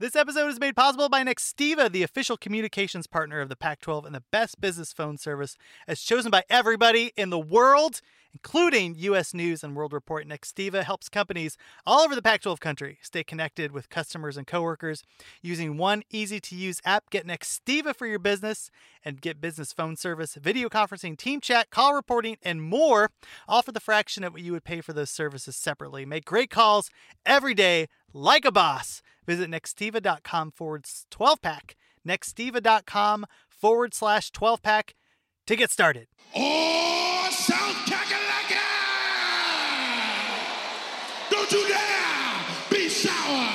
This episode is made possible by Nextiva, the official communications partner of the Pac 12 and the best business phone service as chosen by everybody in the world, including U.S. News and World Report. Nextiva helps companies all over the Pac 12 country stay connected with customers and coworkers using one easy to use app. Get Nextiva for your business and get business phone service, video conferencing, team chat, call reporting, and more, all for the fraction of what you would pay for those services separately. Make great calls every day like a boss. Visit nextiva.com forward 12 pack. Nextiva.com forward slash 12 pack to get started. Oh, South! Don't you dare be sour!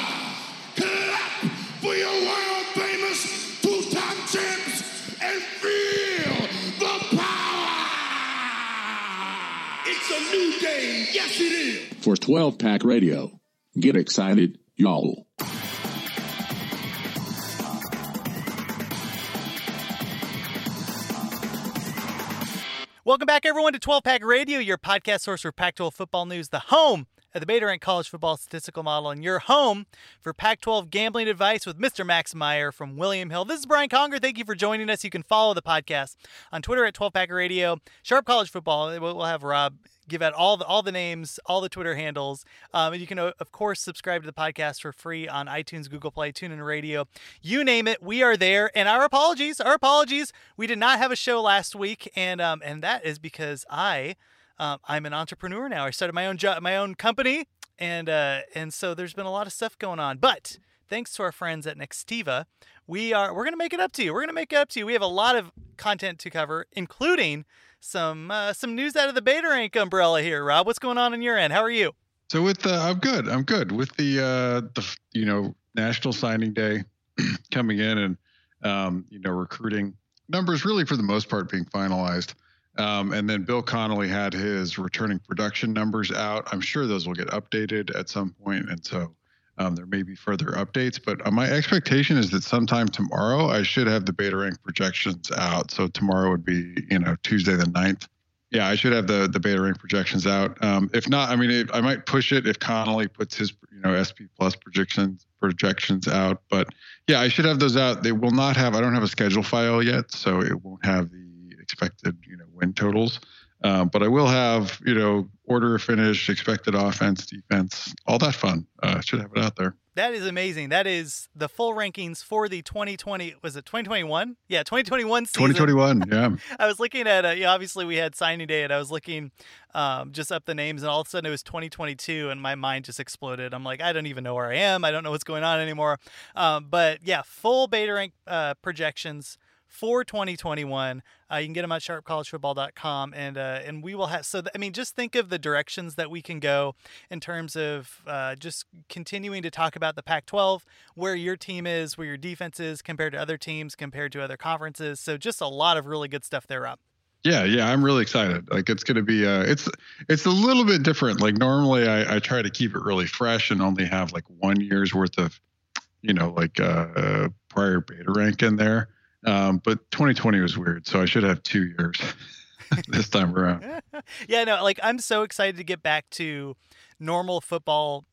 Clap for your world famous two-time champs and feel the power! It's a new day, yes it is! for 12 Pack Radio. Get excited, y'all. Welcome back, everyone, to 12 Pack Radio, your podcast source for Pac 12 football news, the home of the Beta Rank College Football Statistical Model, and your home for Pac 12 gambling advice with Mr. Max Meyer from William Hill. This is Brian Conger. Thank you for joining us. You can follow the podcast on Twitter at 12 Pack Radio, Sharp College Football. We'll we'll have Rob give out all the all the names, all the Twitter handles. Um, and you can, uh, of course, subscribe to the podcast for free on iTunes, Google Play, TuneIn Radio. You name it, we are there. And our apologies, our apologies. We did not have a show last week, and um, and that is because I. Um, I'm an entrepreneur now. I started my own job, my own company, and uh, and so there's been a lot of stuff going on. But thanks to our friends at Nextiva, we are we're gonna make it up to you. We're gonna make it up to you. We have a lot of content to cover, including some uh, some news out of the Beta Rank umbrella here. Rob, what's going on on your end? How are you? So with the, I'm good. I'm good with the uh, the you know National Signing Day coming in and um, you know recruiting numbers really for the most part being finalized. Um, and then Bill Connelly had his returning production numbers out. I'm sure those will get updated at some point, and so um, there may be further updates. But uh, my expectation is that sometime tomorrow I should have the beta rank projections out. So tomorrow would be you know Tuesday the 9th. Yeah, I should have the the beta rank projections out. Um, if not, I mean, if, I might push it if Connelly puts his you know SP plus projections projections out. But yeah, I should have those out. They will not have. I don't have a schedule file yet, so it won't have the expected you know win totals. Um, but I will have you know order of finish, expected offense, defense, all that fun. Uh, should have it out there. That is amazing. That is the full rankings for the 2020. Was it 2021? Yeah, 2021 season. 2021. Yeah. I was looking at, uh, yeah, obviously we had signing day, and I was looking um, just up the names, and all of a sudden it was 2022, and my mind just exploded. I'm like, I don't even know where I am. I don't know what's going on anymore. Um, but yeah, full beta rank uh, projections for 2021. Uh, you can get them at sharpcollegefootball.com, and uh, and we will have. So th- I mean, just think of the directions that we can go in terms of uh, just continuing to talk about the Pac-12, where your team is, where your defense is compared to other teams, compared to other conferences. So just a lot of really good stuff there, Rob. Yeah, yeah, I'm really excited. Like it's to be uh it's it's a little bit different. Like normally I I try to keep it really fresh and only have like one year's worth of you know like uh prior beta rank in there. Um but 2020 was weird, so I should have 2 years this time around. yeah, no, like I'm so excited to get back to normal football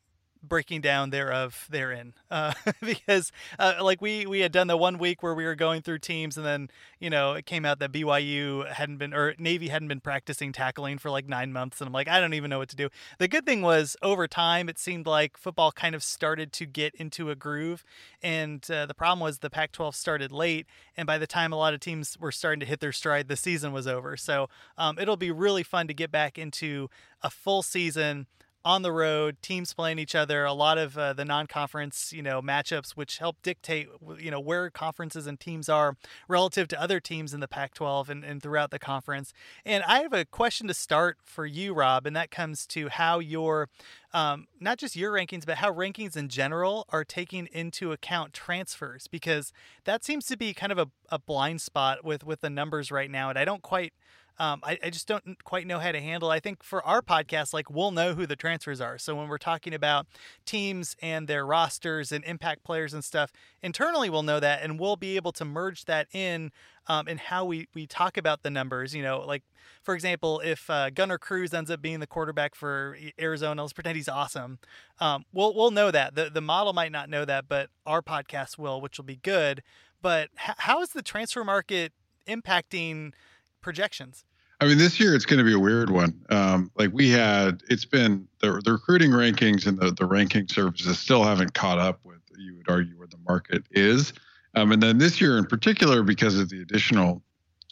breaking down thereof therein uh, because uh, like we we had done the one week where we were going through teams and then you know it came out that BYU hadn't been or Navy hadn't been practicing tackling for like nine months and I'm like I don't even know what to do. The good thing was over time it seemed like football kind of started to get into a groove and uh, the problem was the Pac-12 started late and by the time a lot of teams were starting to hit their stride the season was over. So um, it'll be really fun to get back into a full season on the road, teams playing each other, a lot of uh, the non-conference, you know, matchups, which help dictate, you know, where conferences and teams are relative to other teams in the Pac-12 and, and throughout the conference. And I have a question to start for you, Rob, and that comes to how your, um, not just your rankings, but how rankings in general are taking into account transfers, because that seems to be kind of a, a blind spot with with the numbers right now, and I don't quite um, I, I just don't quite know how to handle. I think for our podcast, like we'll know who the transfers are. So when we're talking about teams and their rosters and impact players and stuff, internally we'll know that, and we'll be able to merge that in um, in how we we talk about the numbers. You know, like for example, if uh, Gunner Cruz ends up being the quarterback for Arizona, let's pretend he's awesome. Um, we'll we'll know that the the model might not know that, but our podcast will, which will be good. But h- how is the transfer market impacting projections? I mean, this year it's going to be a weird one. Um, like we had, it's been the, the recruiting rankings and the, the ranking services still haven't caught up with, you would argue, where the market is. Um, and then this year in particular, because of the additional,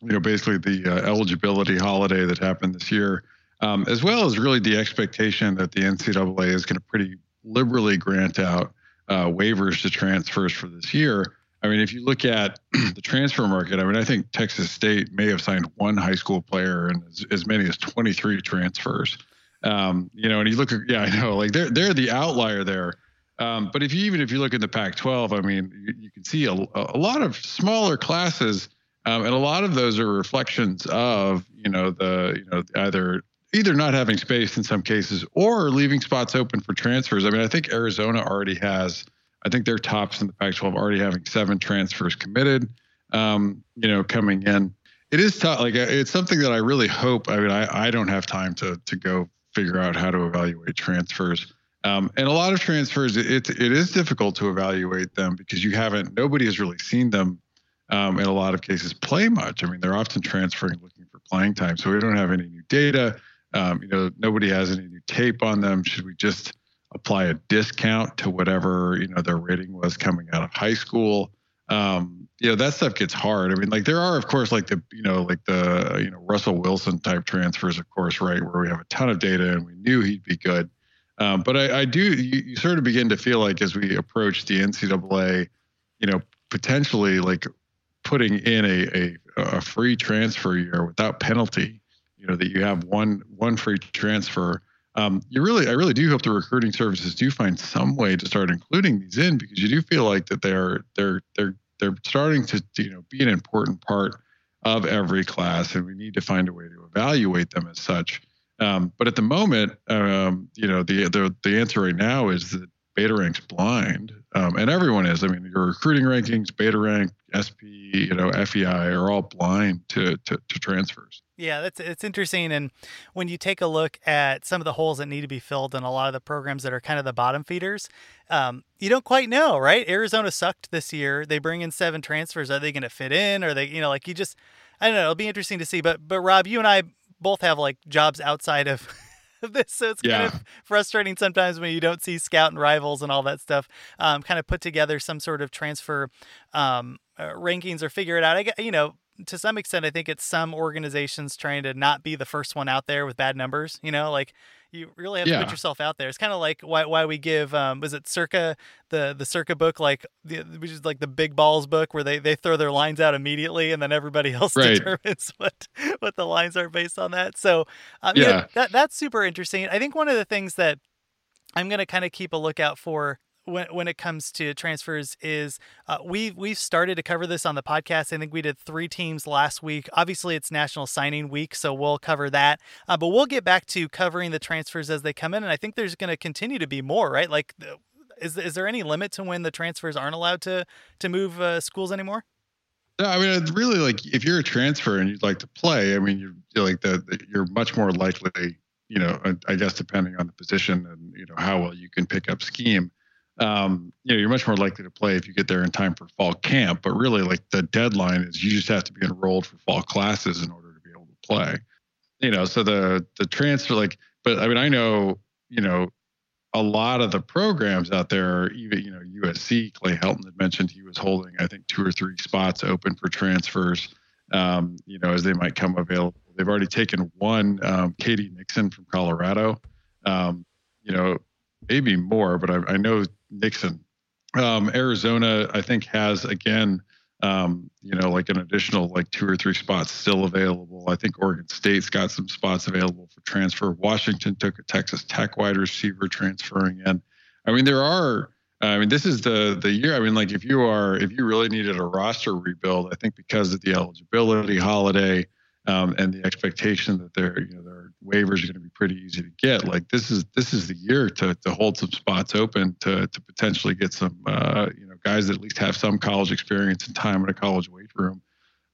you know, basically the uh, eligibility holiday that happened this year, um, as well as really the expectation that the NCAA is going to pretty liberally grant out uh, waivers to transfers for this year. I mean, if you look at the transfer market, I mean, I think Texas State may have signed one high school player and as, as many as 23 transfers. Um, you know, and you look at, yeah, I know, like they're they're the outlier there. Um, but if you even if you look in the Pac-12, I mean, you, you can see a, a lot of smaller classes, um, and a lot of those are reflections of you know the you know either either not having space in some cases or leaving spots open for transfers. I mean, I think Arizona already has I think they're tops in the Pac-12, already having seven transfers committed. Um, you know, coming in, it is tough. Like it's something that I really hope. I mean, I, I don't have time to to go figure out how to evaluate transfers. Um, and a lot of transfers, it, it is difficult to evaluate them because you haven't, nobody has really seen them um, in a lot of cases play much. I mean, they're often transferring looking for playing time. So we don't have any new data. Um, you know, nobody has any new tape on them. Should we just apply a discount to whatever you know their rating was coming out of high school. Um, you know that stuff gets hard. I mean, like there are of course like the you know like the you know Russell Wilson type transfers, of course, right, where we have a ton of data and we knew he'd be good. Um, but I, I do you, you sort of begin to feel like as we approach the NCAA, you know, potentially like putting in a, a a free transfer year without penalty. You know that you have one one free transfer um, you really, I really do hope the recruiting services do find some way to start including these in because you do feel like that they're they're they're they're starting to you know be an important part of every class, and we need to find a way to evaluate them as such. Um, but at the moment, um, you know, the, the the answer right now is that Beta Rank's blind, um, and everyone is. I mean, your recruiting rankings, Beta Rank, SP, you know, FEI are all blind to, to, to transfers. Yeah, that's it's interesting. And when you take a look at some of the holes that need to be filled in a lot of the programs that are kind of the bottom feeders, um, you don't quite know, right? Arizona sucked this year. They bring in seven transfers. Are they going to fit in? Are they, you know, like you just, I don't know. It'll be interesting to see. But but Rob, you and I both have like jobs outside of. this so it's yeah. kind of frustrating sometimes when you don't see scout and rivals and all that stuff um, kind of put together some sort of transfer um, uh, rankings or figure it out i you know to some extent, I think it's some organizations trying to not be the first one out there with bad numbers. You know, like you really have yeah. to put yourself out there. It's kind of like why why we give um, was it Circa the the Circa book like the which is like the big balls book where they they throw their lines out immediately and then everybody else right. determines what what the lines are based on that. So um, yeah, you know, that that's super interesting. I think one of the things that I'm going to kind of keep a lookout for when when it comes to transfers is uh, we we've started to cover this on the podcast. I think we did three teams last week. Obviously, it's National Signing Week, so we'll cover that. Uh, but we'll get back to covering the transfers as they come in, and I think there's going to continue to be more. Right? Like, is is there any limit to when the transfers aren't allowed to to move uh, schools anymore? Yeah, I mean, really like if you're a transfer and you'd like to play, I mean, you're, you're like the, you're much more likely, you know, I guess depending on the position and you know how well you can pick up scheme um, you know, you're much more likely to play if you get there in time for fall camp. But really, like the deadline is you just have to be enrolled for fall classes in order to be able to play. You know, so the the transfer, like, but I mean, I know, you know, a lot of the programs out there, even you know, USC, Clay Helton had mentioned he was holding, I think, two or three spots open for transfers. Um, you know, as they might come available. They've already taken one, um, K.D. Nixon from Colorado. Um, you know, maybe more, but I, I know Nixon. Um, Arizona, I think, has again, um, you know, like an additional like two or three spots still available. I think Oregon State's got some spots available for transfer. Washington took a Texas Tech wide receiver transferring in. I mean, there are. I mean, this is the the year. I mean, like if you are if you really needed a roster rebuild, I think because of the eligibility holiday um, and the expectation that their you know their waivers are going to be pretty easy to get, like this is this is the year to to hold some spots open to to potentially get some uh, you know guys that at least have some college experience and time in a college weight room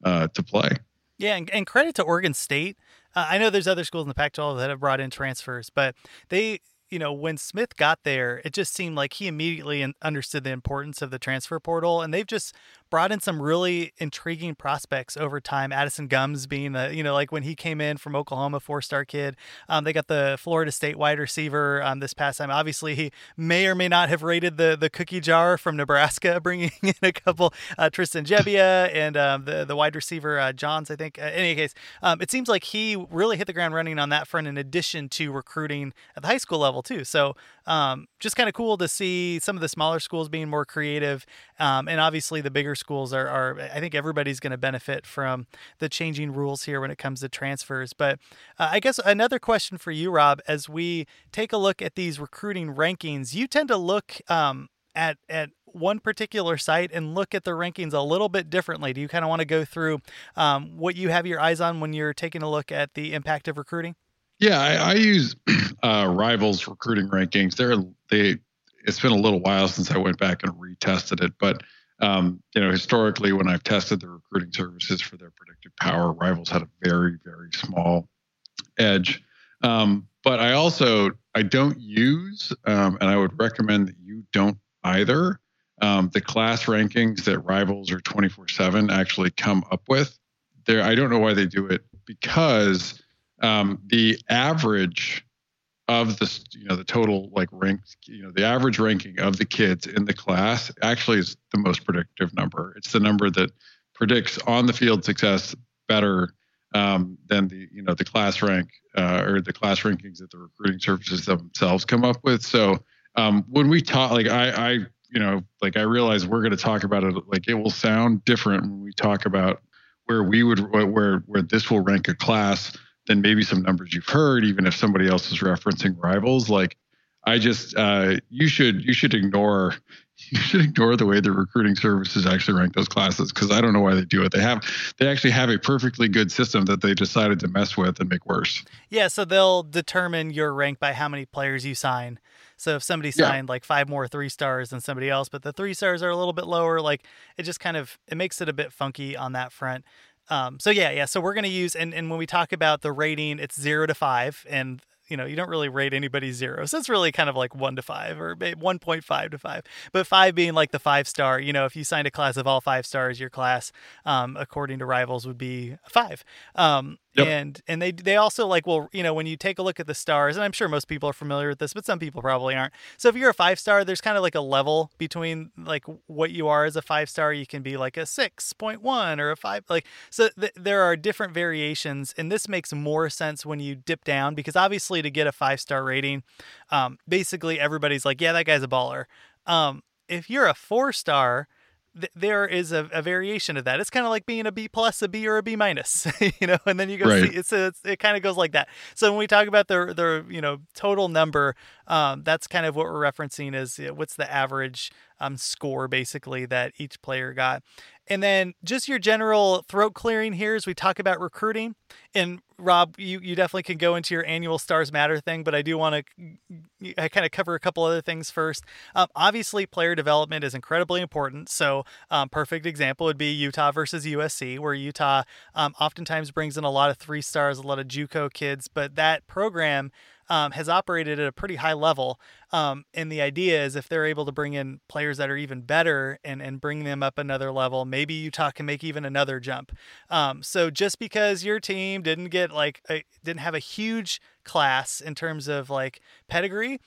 uh, to play. Yeah, and, and credit to Oregon State. Uh, I know there's other schools in the Pac-12 that have brought in transfers, but they you know, when Smith got there, it just seemed like he immediately understood the importance of the transfer portal, and they've just brought in some really intriguing prospects over time. Addison Gumbs being the, you know, like when he came in from Oklahoma, four star kid. Um, they got the Florida State wide receiver um, this past time. Obviously, he may or may not have raided the the cookie jar from Nebraska, bringing in a couple uh, Tristan Gebbia and um, the the wide receiver uh, Johns. I think. Uh, in any case, um, it seems like he really hit the ground running on that front. In addition to recruiting at the high school level too. So um, just kind of cool to see some of the smaller schools being more creative, um, and obviously the bigger schools are, are I think everybody's going to benefit from the changing rules here when it comes to transfers. But uh, I guess another question for you, Rob, as we take a look at these recruiting rankings, you tend to look um, at at one particular site and look at the rankings a little bit differently. Do you kind of want to go through um, what you have your eyes on when you're taking a look at the impact of recruiting? Yeah, I, I use uh, Rivals recruiting rankings. They're they. It's been a little while since I went back and retested it, but um, you know, historically, when I've tested the recruiting services for their predictive power, Rivals had a very very small edge. Um, but I also I don't use, um, and I would recommend that you don't either. Um, the class rankings that Rivals or 24/7 actually come up with. There, I don't know why they do it because um, the average of the you know the total like rank you know the average ranking of the kids in the class actually is the most predictive number. It's the number that predicts on the field success better um, than the you know the class rank uh, or the class rankings that the recruiting services themselves come up with. So um, when we talk like i i you know like i realize we're going to talk about it like it will sound different when we talk about where we would where where this will rank a class than maybe some numbers you've heard, even if somebody else is referencing rivals. Like I just uh, you should you should ignore you should ignore the way the recruiting services actually rank those classes because I don't know why they do it. They have they actually have a perfectly good system that they decided to mess with and make worse. Yeah, so they'll determine your rank by how many players you sign. So if somebody signed yeah. like five more three stars than somebody else, but the three stars are a little bit lower, like it just kind of it makes it a bit funky on that front. Um, so yeah, yeah. So we're gonna use and, and when we talk about the rating, it's zero to five, and you know, you don't really rate anybody zero. So it's really kind of like one to five or 1.5 to five. But five being like the five star, you know, if you signed a class of all five stars, your class, um, according to rivals, would be five. Um, Yep. And and they they also like well you know when you take a look at the stars and I'm sure most people are familiar with this but some people probably aren't. So if you're a five star, there's kind of like a level between like what you are as a five star. You can be like a six point one or a five like so th- there are different variations and this makes more sense when you dip down because obviously to get a five star rating, um, basically everybody's like yeah that guy's a baller. Um, if you're a four star th- there is a, a, variation of that. It's kind of like being a B plus, a B, or a B minus, you know. And then you go right. see it's, a, it's it kind of goes like that. So when we talk about the the you know total number, um, that's kind of what we're referencing is you know, what's the average um, score basically that each player got. And then just your general throat clearing here as we talk about recruiting. And Rob, you, you definitely can go into your annual Stars Matter thing, but I do want to I kind of cover a couple other things first. Um, obviously, player development is incredibly important. So, um, perfect example would be Utah versus USC, where Utah um, oftentimes brings in a lot of three stars, a lot of JUCO kids, but that program um, has operated at a pretty high level. Um, and the idea is if they're able to bring in players that are even better and, and bring them up another level, maybe Utah can make even another jump. Um, so just because your team didn't get like a, didn't have a huge class in terms of like pedigree,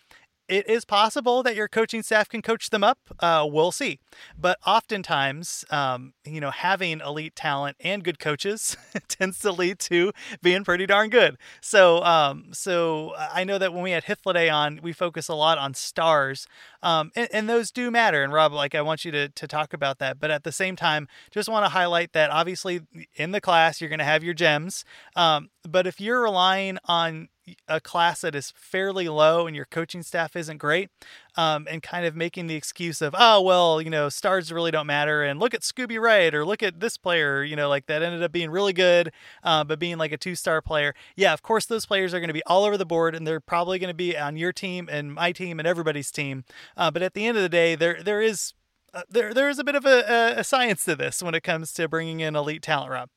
it is possible that your coaching staff can coach them up. Uh, we'll see. But oftentimes, um, you know, having elite talent and good coaches tends to lead to being pretty darn good. So, um, so I know that when we had Hifliday on, we focus a lot on stars, um, and, and, those do matter. And Rob, like I want you to to talk about that. But at the same time, just want to highlight that obviously in the class you're going to have your gems, um, but if you're relying on a class that is fairly low and your coaching staff isn't great, um, and kind of making the excuse of, oh, well, you know, stars really don't matter. And look at Scooby Wright or look at this player, you know, like that ended up being really good, uh, but being like a two star player. Yeah, of course, those players are going to be all over the board and they're probably going to be on your team and my team and everybody's team. Uh, but at the end of the day, there there is. Uh, there, there is a bit of a, a science to this when it comes to bringing in elite talent, Rob.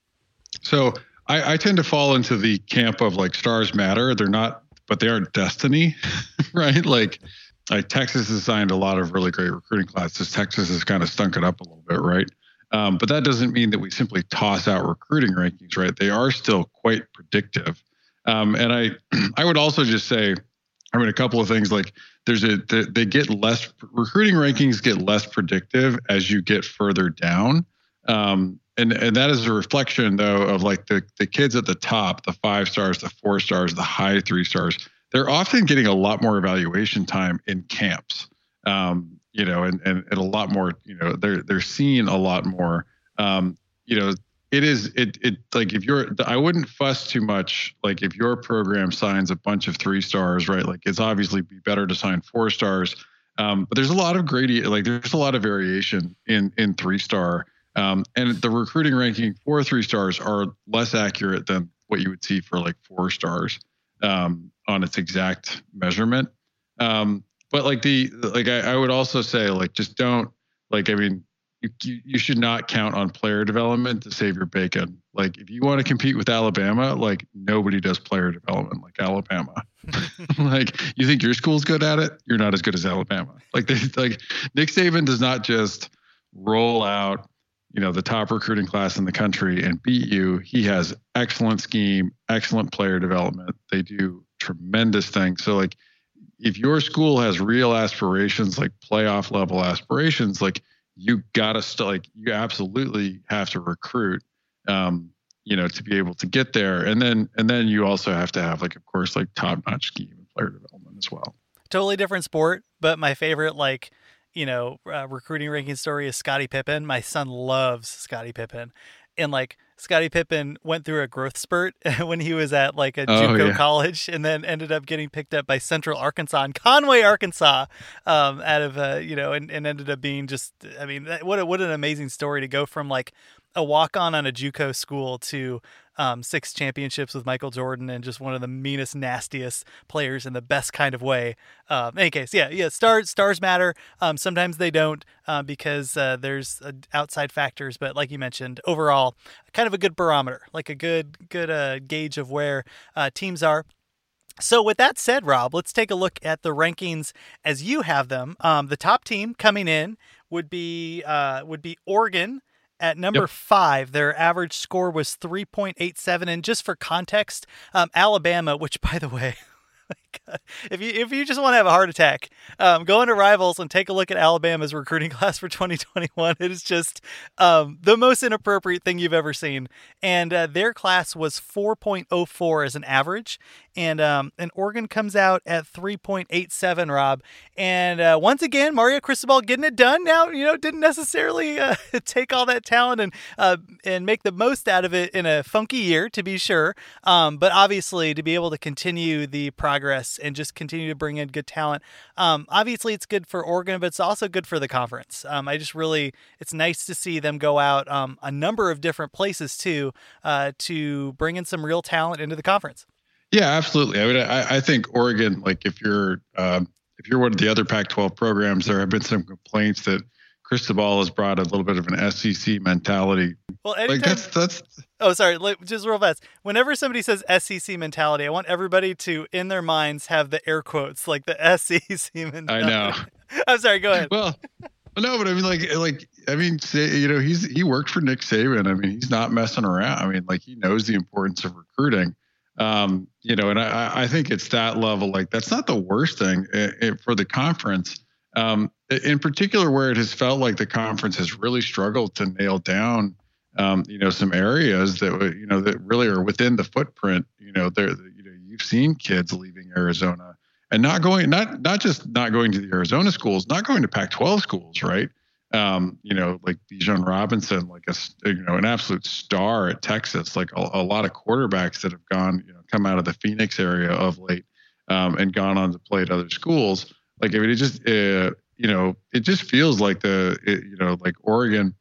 So I, I tend to fall into the camp of like stars matter. They're not, but they are destiny, right? Like, like Texas has signed a lot of really great recruiting classes. Texas has kind of stunk it up a little bit, right? Um, but that doesn't mean that we simply toss out recruiting rankings, right? They are still quite predictive. Um, and I, I would also just say, I mean, a couple of things like there's a they get less recruiting rankings get less predictive as you get further down. Um, and and that is a reflection though of like the the kids at the top, the five stars, the four stars, the high three stars. They're often getting a lot more evaluation time in camps, um, you know, and, and and a lot more, you know, they're they're seeing a lot more. Um, you know, it is it it like if you're I wouldn't fuss too much. Like if your program signs a bunch of three stars, right? Like it's obviously be better to sign four stars. Um, but there's a lot of gradient, like there's a lot of variation in in three star. Um, and the recruiting ranking for three stars are less accurate than what you would see for like four stars um, on its exact measurement. Um, but like the like I, I, would also say like just don't like I mean you, you should not count on player development to save your bacon. Like if you want to compete with Alabama, like nobody does player development like Alabama. like you think your school's good at it, you're not as good as Alabama. Like they like Nick Saban does not just roll out you know the top recruiting class in the country and beat you he has excellent scheme excellent player development. They do tremendous things. So like if your school has real aspirations like playoff level aspirations like you gotta st- like you absolutely have to recruit um you know to be able to get there. And then and then you also have to have like of course like top notch scheme and player development as well. Totally different sport but my favorite like you know, uh, recruiting ranking story is Scottie Pippen. My son loves Scottie Pippen. And like Scottie Pippen went through a growth spurt when he was at like a oh, JUCO yeah. college, and then ended up getting picked up by Central Arkansas and Conway, Arkansas, um, out of uh, you know, and, and ended up being just, I mean, what a, what an amazing story to go from like a walk on on a JUCO school to um, six championships with Michael Jordan and just one of the meanest, nastiest players in the best kind of way. In any case, yeah, yeah, stars stars matter. Um, sometimes they don't uh, because uh, there's uh, outside factors, but like you mentioned, overall, kind of a good barometer, like a good good uh, gauge of where uh, teams are. So, with that said, Rob, let's take a look at the rankings as you have them. Um, the top team coming in would be uh, would be Oregon at number yep. five, their average score was 3.87. And just for context, um, Alabama, which by the way, if you if you just want to have a heart attack, um, go into Rivals and take a look at Alabama's recruiting class for 2021. It is just um, the most inappropriate thing you've ever seen. And uh, their class was 4.04 as an average, and um, and Oregon comes out at 3.87. Rob, and uh, once again, Mario Cristobal getting it done. Now you know didn't necessarily uh, take all that talent and uh, and make the most out of it in a funky year, to be sure. Um, but obviously, to be able to continue the progress and just continue to bring in good talent, um, obviously it's good for Oregon, but it's also good for the conference. Um, I just really, it's nice to see them go out um, a number of different places too uh, to bring in some real talent into the conference. Yeah, absolutely. I mean, I, I think Oregon, like if you're um, if you're one of the other Pac-12 programs, there have been some complaints that Cristobal has brought a little bit of an SEC mentality. Well, anytime, like that's that's. Oh, sorry. Just real fast. Whenever somebody says SEC mentality, I want everybody to, in their minds, have the air quotes like the SEC mentality. I know. I'm sorry. Go ahead. Well, no, but I mean, like, like I mean, say, you know, he's he worked for Nick Saban. I mean, he's not messing around. I mean, like, he knows the importance of recruiting. Um, you know, and I, I think it's that level. Like that's not the worst thing it, it, for the conference. Um, in particular, where it has felt like the conference has really struggled to nail down, um, you know, some areas that you know that really are within the footprint. You know, there, you know, you've seen kids leaving Arizona and not going, not not just not going to the Arizona schools, not going to Pac-12 schools, right? um, you know, like Bijan Robinson, like a you know an absolute star at Texas, like a, a, lot of quarterbacks that have gone, you know, come out of the Phoenix area of late um, and gone on to play at other schools. Like I mean, it just uh, you know, it just feels like the it, you know like Oregon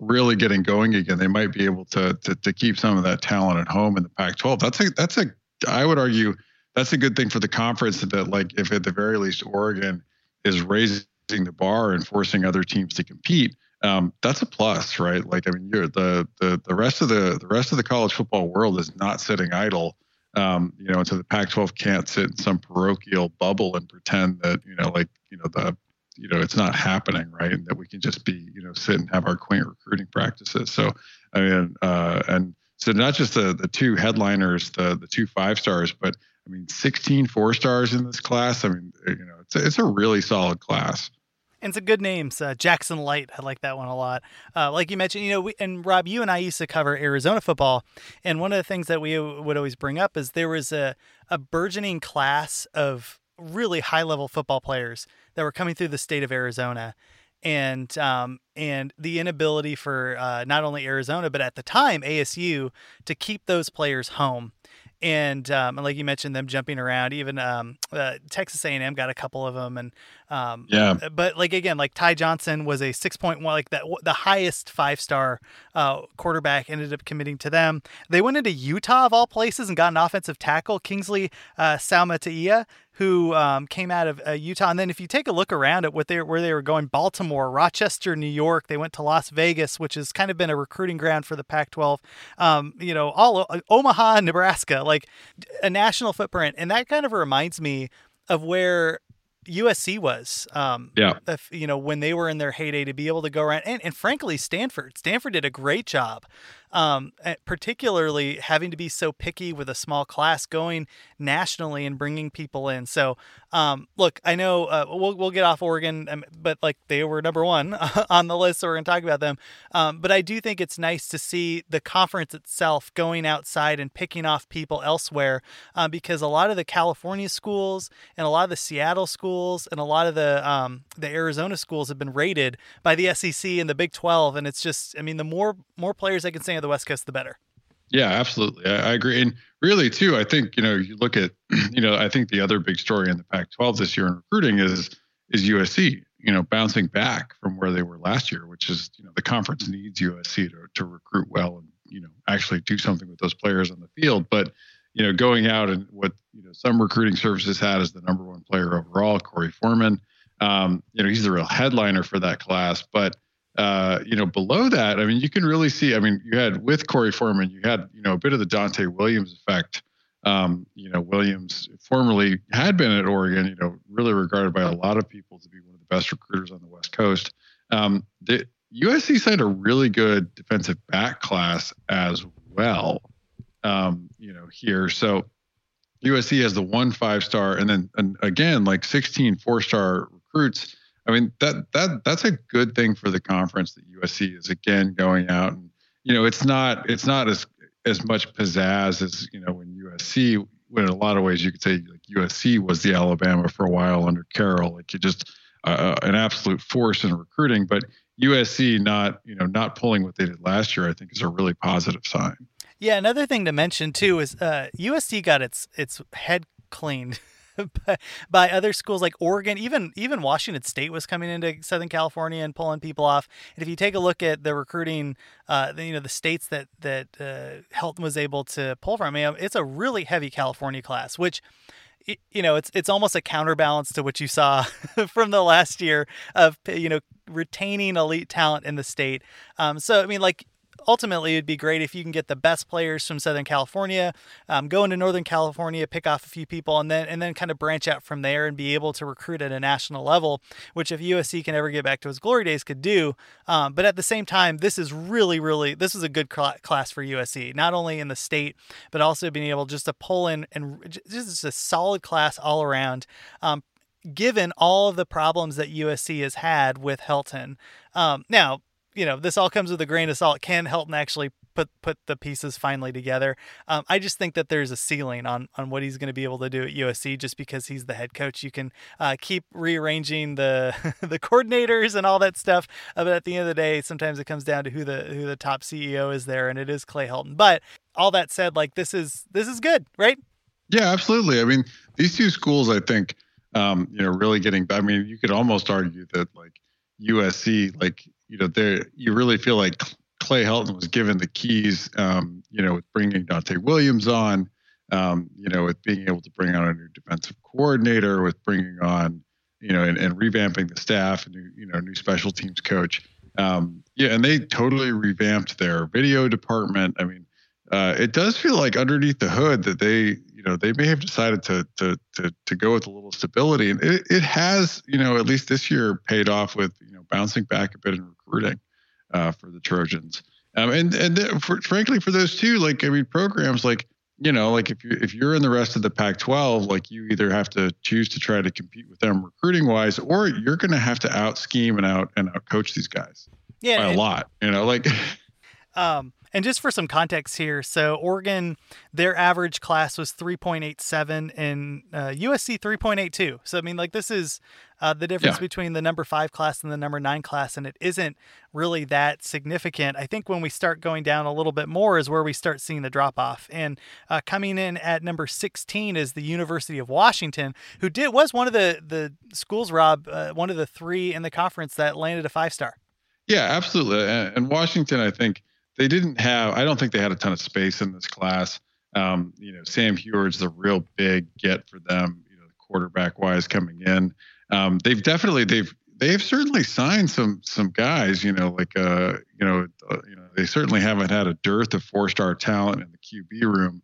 really getting going again. They might be able to, to to keep some of that talent at home in the Pac-12. That's a that's a I would argue that's a good thing for the conference that like if at the very least Oregon is raising the bar and forcing other teams to compete, um, that's a plus, right? Like I mean, you're the the the rest of the the rest of the college football world is not sitting idle. Um, you know, and so the Pac-12 can't sit in some parochial bubble and pretend that you know, like you know, the you know, it's not happening, right? And that we can just be you know sit and have our quaint recruiting practices. So I mean, uh, and so not just the the two headliners, the the two five stars, but I mean, 16 four stars in this class. I mean, you know, it's a, it's a really solid class. And some good names. Jackson Light, I like that one a lot. Uh, like you mentioned, you know, we, and Rob, you and I used to cover Arizona football, and one of the things that we would always bring up is there was a a burgeoning class of really high level football players that were coming through the state of Arizona. And um, and the inability for uh, not only Arizona but at the time ASU to keep those players home. And um, and like you mentioned them jumping around even um, uh, texas a&m got a couple of them and um, yeah. but like again like ty thompson was a 6.1 like that the highest five star uh, quarterback ended up committing to them. They went into utah of all places and got an offensive tackle kingsley uh, Suamataia, who um, came out of uh, Utah. And then if you take a look around at what they where they were going, Baltimore, Rochester, New York, they went to Las Vegas, which has kind of been a recruiting ground for the Pac-12. Um, you know, all uh, Omaha, Nebraska, like a national footprint, and that kind of reminds me of where USC was. Um, yeah. If, you know, when they were in their heyday to be able to go around, and, and frankly, Stanford. Stanford did a great job um, particularly having to be so picky with a small class going nationally and bringing people in. So, um, look, I know uh, we'll, we'll get off Oregon, um, but like they were number one on the list, so we're going to talk about them. Um, but I do think it's nice to see the conference itself going outside and picking off people elsewhere uh, because a lot of the California schools and a lot of the Seattle schools and a lot of the um, the Arizona schools have been rated by the SEC and the Big 12, and it's just, I mean, the more more players I can say the West Coast, the better. Yeah, absolutely. I, I, agree. And really, too, I think, you know, you look at, you know, I think the other big story in the Pac 12 this year in recruiting is is USC, you know, bouncing back from where they were last year, which is, you know, the conference needs USC to, to recruit well and, you know, actually do something with those players on the field. But, you know, going out and what, you know, some recruiting services had as the number one player overall, Korey Foreman, um, you know, he's the real headliner for that class. But, uh, you know, below that, I mean, you can really see. I mean, you had with Korey Foreman, you had you know a bit of the Donte Williams effect. Um, you know, Williams formerly had been at Oregon. You know, really regarded by a lot of people to be one of the best recruiters on the West Coast. Um, the USC signed a really good defensive back class as well. Um, you know, here, so USC has the one five star, and then and again like 16 four star recruits I mean that that that's a good thing for the conference that USC is again going out and you know it's not it's not as as much pizzazz as you know when USC when in a lot of ways you could say like USC was the Alabama for a while under Carroll like you just uh, uh, an absolute force in recruiting but USC not you know not pulling what they did last year I think is a really positive sign. Yeah, another thing to mention too is uh, USC got its its head cleaned by other schools like Oregon, even even Washington State was coming into Southern California and pulling people off. And if you take a look at the recruiting, uh, you know the states that that uh, Helton was able to pull from, I mean, it's a really heavy California class, which you know it's it's almost a counterbalance to what you saw from the last year of you know retaining elite talent in the state. Um, so I mean, like ultimately, it'd be great if you can get the best players from Southern California, um, go into Northern California, pick off a few people, and then and then kind of branch out from there and be able to recruit at a national level. Which, if USC can ever get back to its glory days, could do. Um, but at the same time, this is really, really this is a good cl- class for USC, not only in the state but also being able just to pull in and just a solid class all around. Um, given all of the problems that USC has had with Helton. Um, now, you know, this all comes with a grain of salt. Can Helton actually put put the pieces finally together? Um, I just think that there's a ceiling on on what he's going to be able to do at USC just because he's the head coach. You can uh, keep rearranging the the coordinators and all that stuff, uh, but at the end of the day, sometimes it comes down to who the who the top CEO is there, and it is Clay Helton. But all that said, like this is this is good, right? Yeah, absolutely. I mean, these two schools, I think, um, you know, really getting. I mean, you could almost argue that like USC, like you know, there you really feel like Clay Helton was given the keys, um, you know, with bringing Donte Williams on, um, you know, with being able to bring on a new defensive coordinator, with bringing on, you know, and, and revamping the staff, new, you know, new special teams coach. Um, yeah, and they totally revamped their video department. I mean, uh, it does feel like underneath the hood that they, you know, they may have decided to to to to go with a little stability, and it, it has, you know, at least this year paid off with you know bouncing back a bit in recruiting uh, for the Trojans. Um, and and for, frankly, for those two, like I mean, programs like you know, like if you if you're in the rest of the Pac-12, like you either have to choose to try to compete with them recruiting wise, or you're going to have to out scheme and out and out coach these guys. Yeah, by a lot. You know, like. Um, and just for some context here, so Oregon, their average class was 3.87 and uh, USC 3.82. So, I mean, like, this is uh, the difference Yeah. between the number five class and the number nine class, and it isn't really that significant. I think when we start going down a little bit more is where we start seeing the drop off. And uh, coming in at number 16 is the University of Washington, who did was one of the, the schools, Rob, uh, one of the three in the conference that landed a five star. Yeah, absolutely. And, and Washington, I think they didn't have. I don't think they had a ton of space in this class. Um, you know, Sam Huard's the real big get for them. You know, quarterback wise coming in. Um, they've definitely they've they've certainly signed some some guys. You know, like uh, you know, uh, you know, they certainly haven't had a dearth of four star talent in the QB room.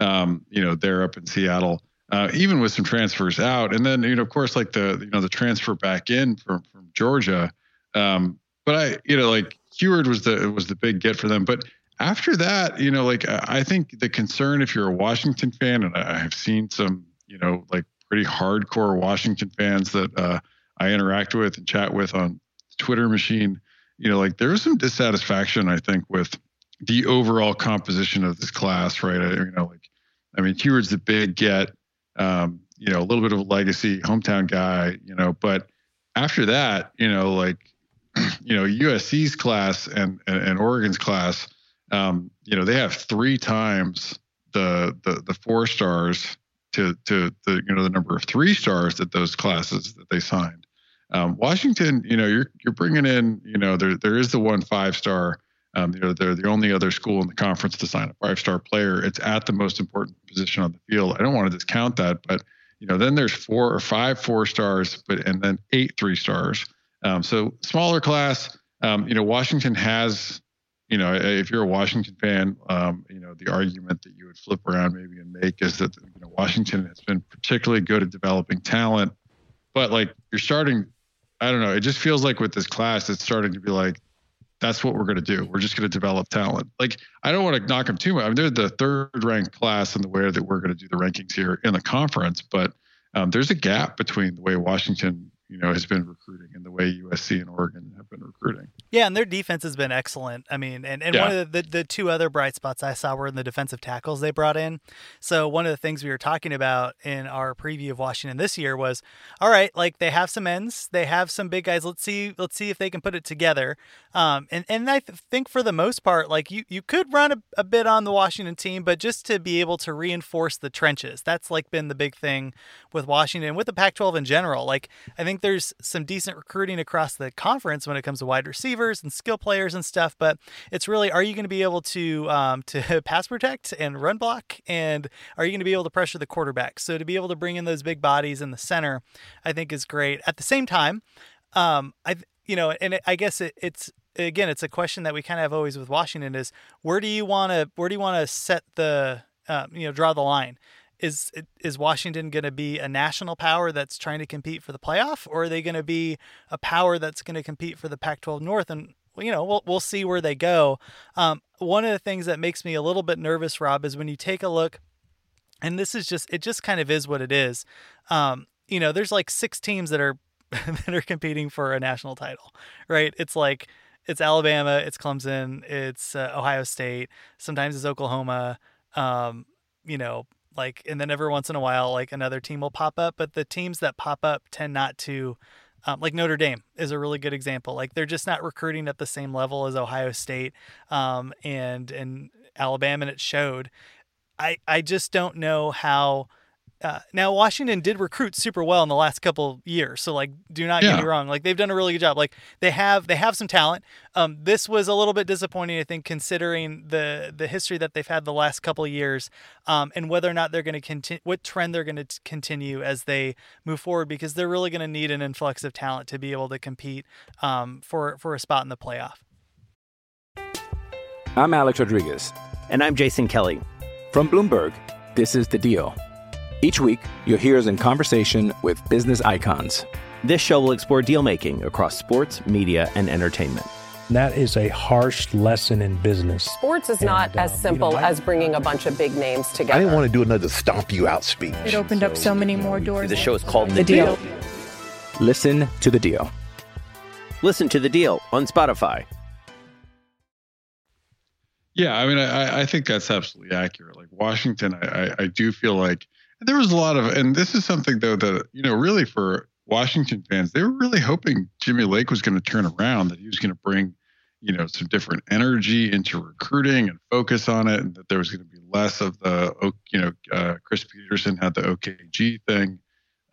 Um, you know, they're up in Seattle. Uh, even with some transfers out, and then you know, of course, like the you know the transfer back in from from Georgia. Um, but I, you know, like Huard was the was the big get for them. But after that, you know, like I I think the concern if you're a Washington fan, and I have seen some, you know, like pretty hardcore Washington fans that uh, I interact with and chat with on Twitter machine, you know, like there's some dissatisfaction I think with the overall composition of this class, right? I, you know, like I mean, Huard's the big get, um, you know, a little bit of a legacy, hometown guy, you know, but after that, you know, like you know USC's class and and, and Oregon's class, um, you know they have three times the the the four stars to to the you know the number of three stars that those classes that they signed. Um, Washington, you know, you're you're bringing in, you know, there there is the one five star. Um, you know, they're the only other school in the conference to sign a five star player. It's at the most important position on the field. I don't want to discount that, but you know, then there's four or five four stars, but and then eight three stars. Um, so smaller class. Um, you know, Washington has, you know, if you're a Washington fan, um, you know, the argument that you would flip around maybe and make is that you know Washington has been particularly good at developing talent, but like you're starting, I don't know, it just feels like with this class, it's starting to be like, that's what we're going to do. We're just going to develop talent. Like I don't want to knock them too much. I mean, they're the third ranked class in the way that we're going to do the rankings here in the conference, but um, there's a gap between the way Washington you know has been recruiting and the way USC and Oregon have been recruiting. Yeah, and their defense has been excellent. I mean, and, and Yeah. one of the, the, the two other bright spots I saw were in the defensive tackles they brought in. So one of the things we were talking about in our preview of Washington this year was, all right, like they have some ends, they have some big guys. Let's see, let's see if they can put it together. Um, and and I th- think for the most part, like you you could run a, a bit on the Washington team, but just to be able to reinforce the trenches, that's like been the big thing with Washington, with the Pac-12 in general. Like I think there's some decent recruiting across the conference when it comes to wide receivers and skill players and stuff, but it's really are you going to be able to um, to pass protect and run block, and are you going to be able to pressure the quarterback? So to be able to bring in those big bodies in the center, I think is great. At the same time, um, I you know, and I guess it, it's again, it's a question that we kind of have always with Washington: is where do you want to where do you want to set the uh, you know draw the line? Is is Washington going to be a national power that's trying to compete for the playoff, or are they going to be a power that's going to compete for the Pac-12 North? And you know, we'll we'll see where they go. Um, one of the things that makes me a little bit nervous, Rob, is when you take a look, and this is just it just kind of is what it is. Um, you know, there's like six teams that are that are competing for a national title, right? It's like it's Alabama, it's Clemson, it's uh, Ohio State, sometimes it's Oklahoma. Um, you know, like and then every once in a while like another team will pop up but the teams that pop up tend not to um, like Notre Dame is a really good example. Like they're just not recruiting at the same level as Ohio State um, and and Alabama, and it showed. I I just don't know how uh, now Washington did recruit super well in the last couple years, so like, do not Yeah. get me wrong. Like they've done a really good job. Like they have they have some talent. Um, this was a little bit disappointing, I think, considering the the history that they've had the last couple of years, um, and whether or not they're going to continue, what trend they're going to continue as they move forward, because they're really going to need an influx of talent to be able to compete um, for for a spot in the playoff. I'm Alex Rodriguez. And I'm Jason Kelly. From Bloomberg, this is The Deal. Each week, you'll hear us in conversation with business icons. This show will explore deal making across sports, media, and entertainment. That is a harsh lesson in business. Sports is not And, as um, you simple know, I- as bringing a bunch of big names together. I didn't want to do another stomp you out speech. It opened up so many more doors. The show is called The, The Deal. Listen to The Deal. Listen to The Deal on Spotify. Yeah, I mean, I, I think that's absolutely accurate. Like Washington, I, I, I do feel like there was a lot of, and this is something though that you know, really for Washington fans, they were really hoping Jimmy Lake was going to turn around, that he was going to bring, you know, some different energy into recruiting and focus on it, and that there was going to be less of the, O- you know, uh, Chris Petersen had the OKG thing,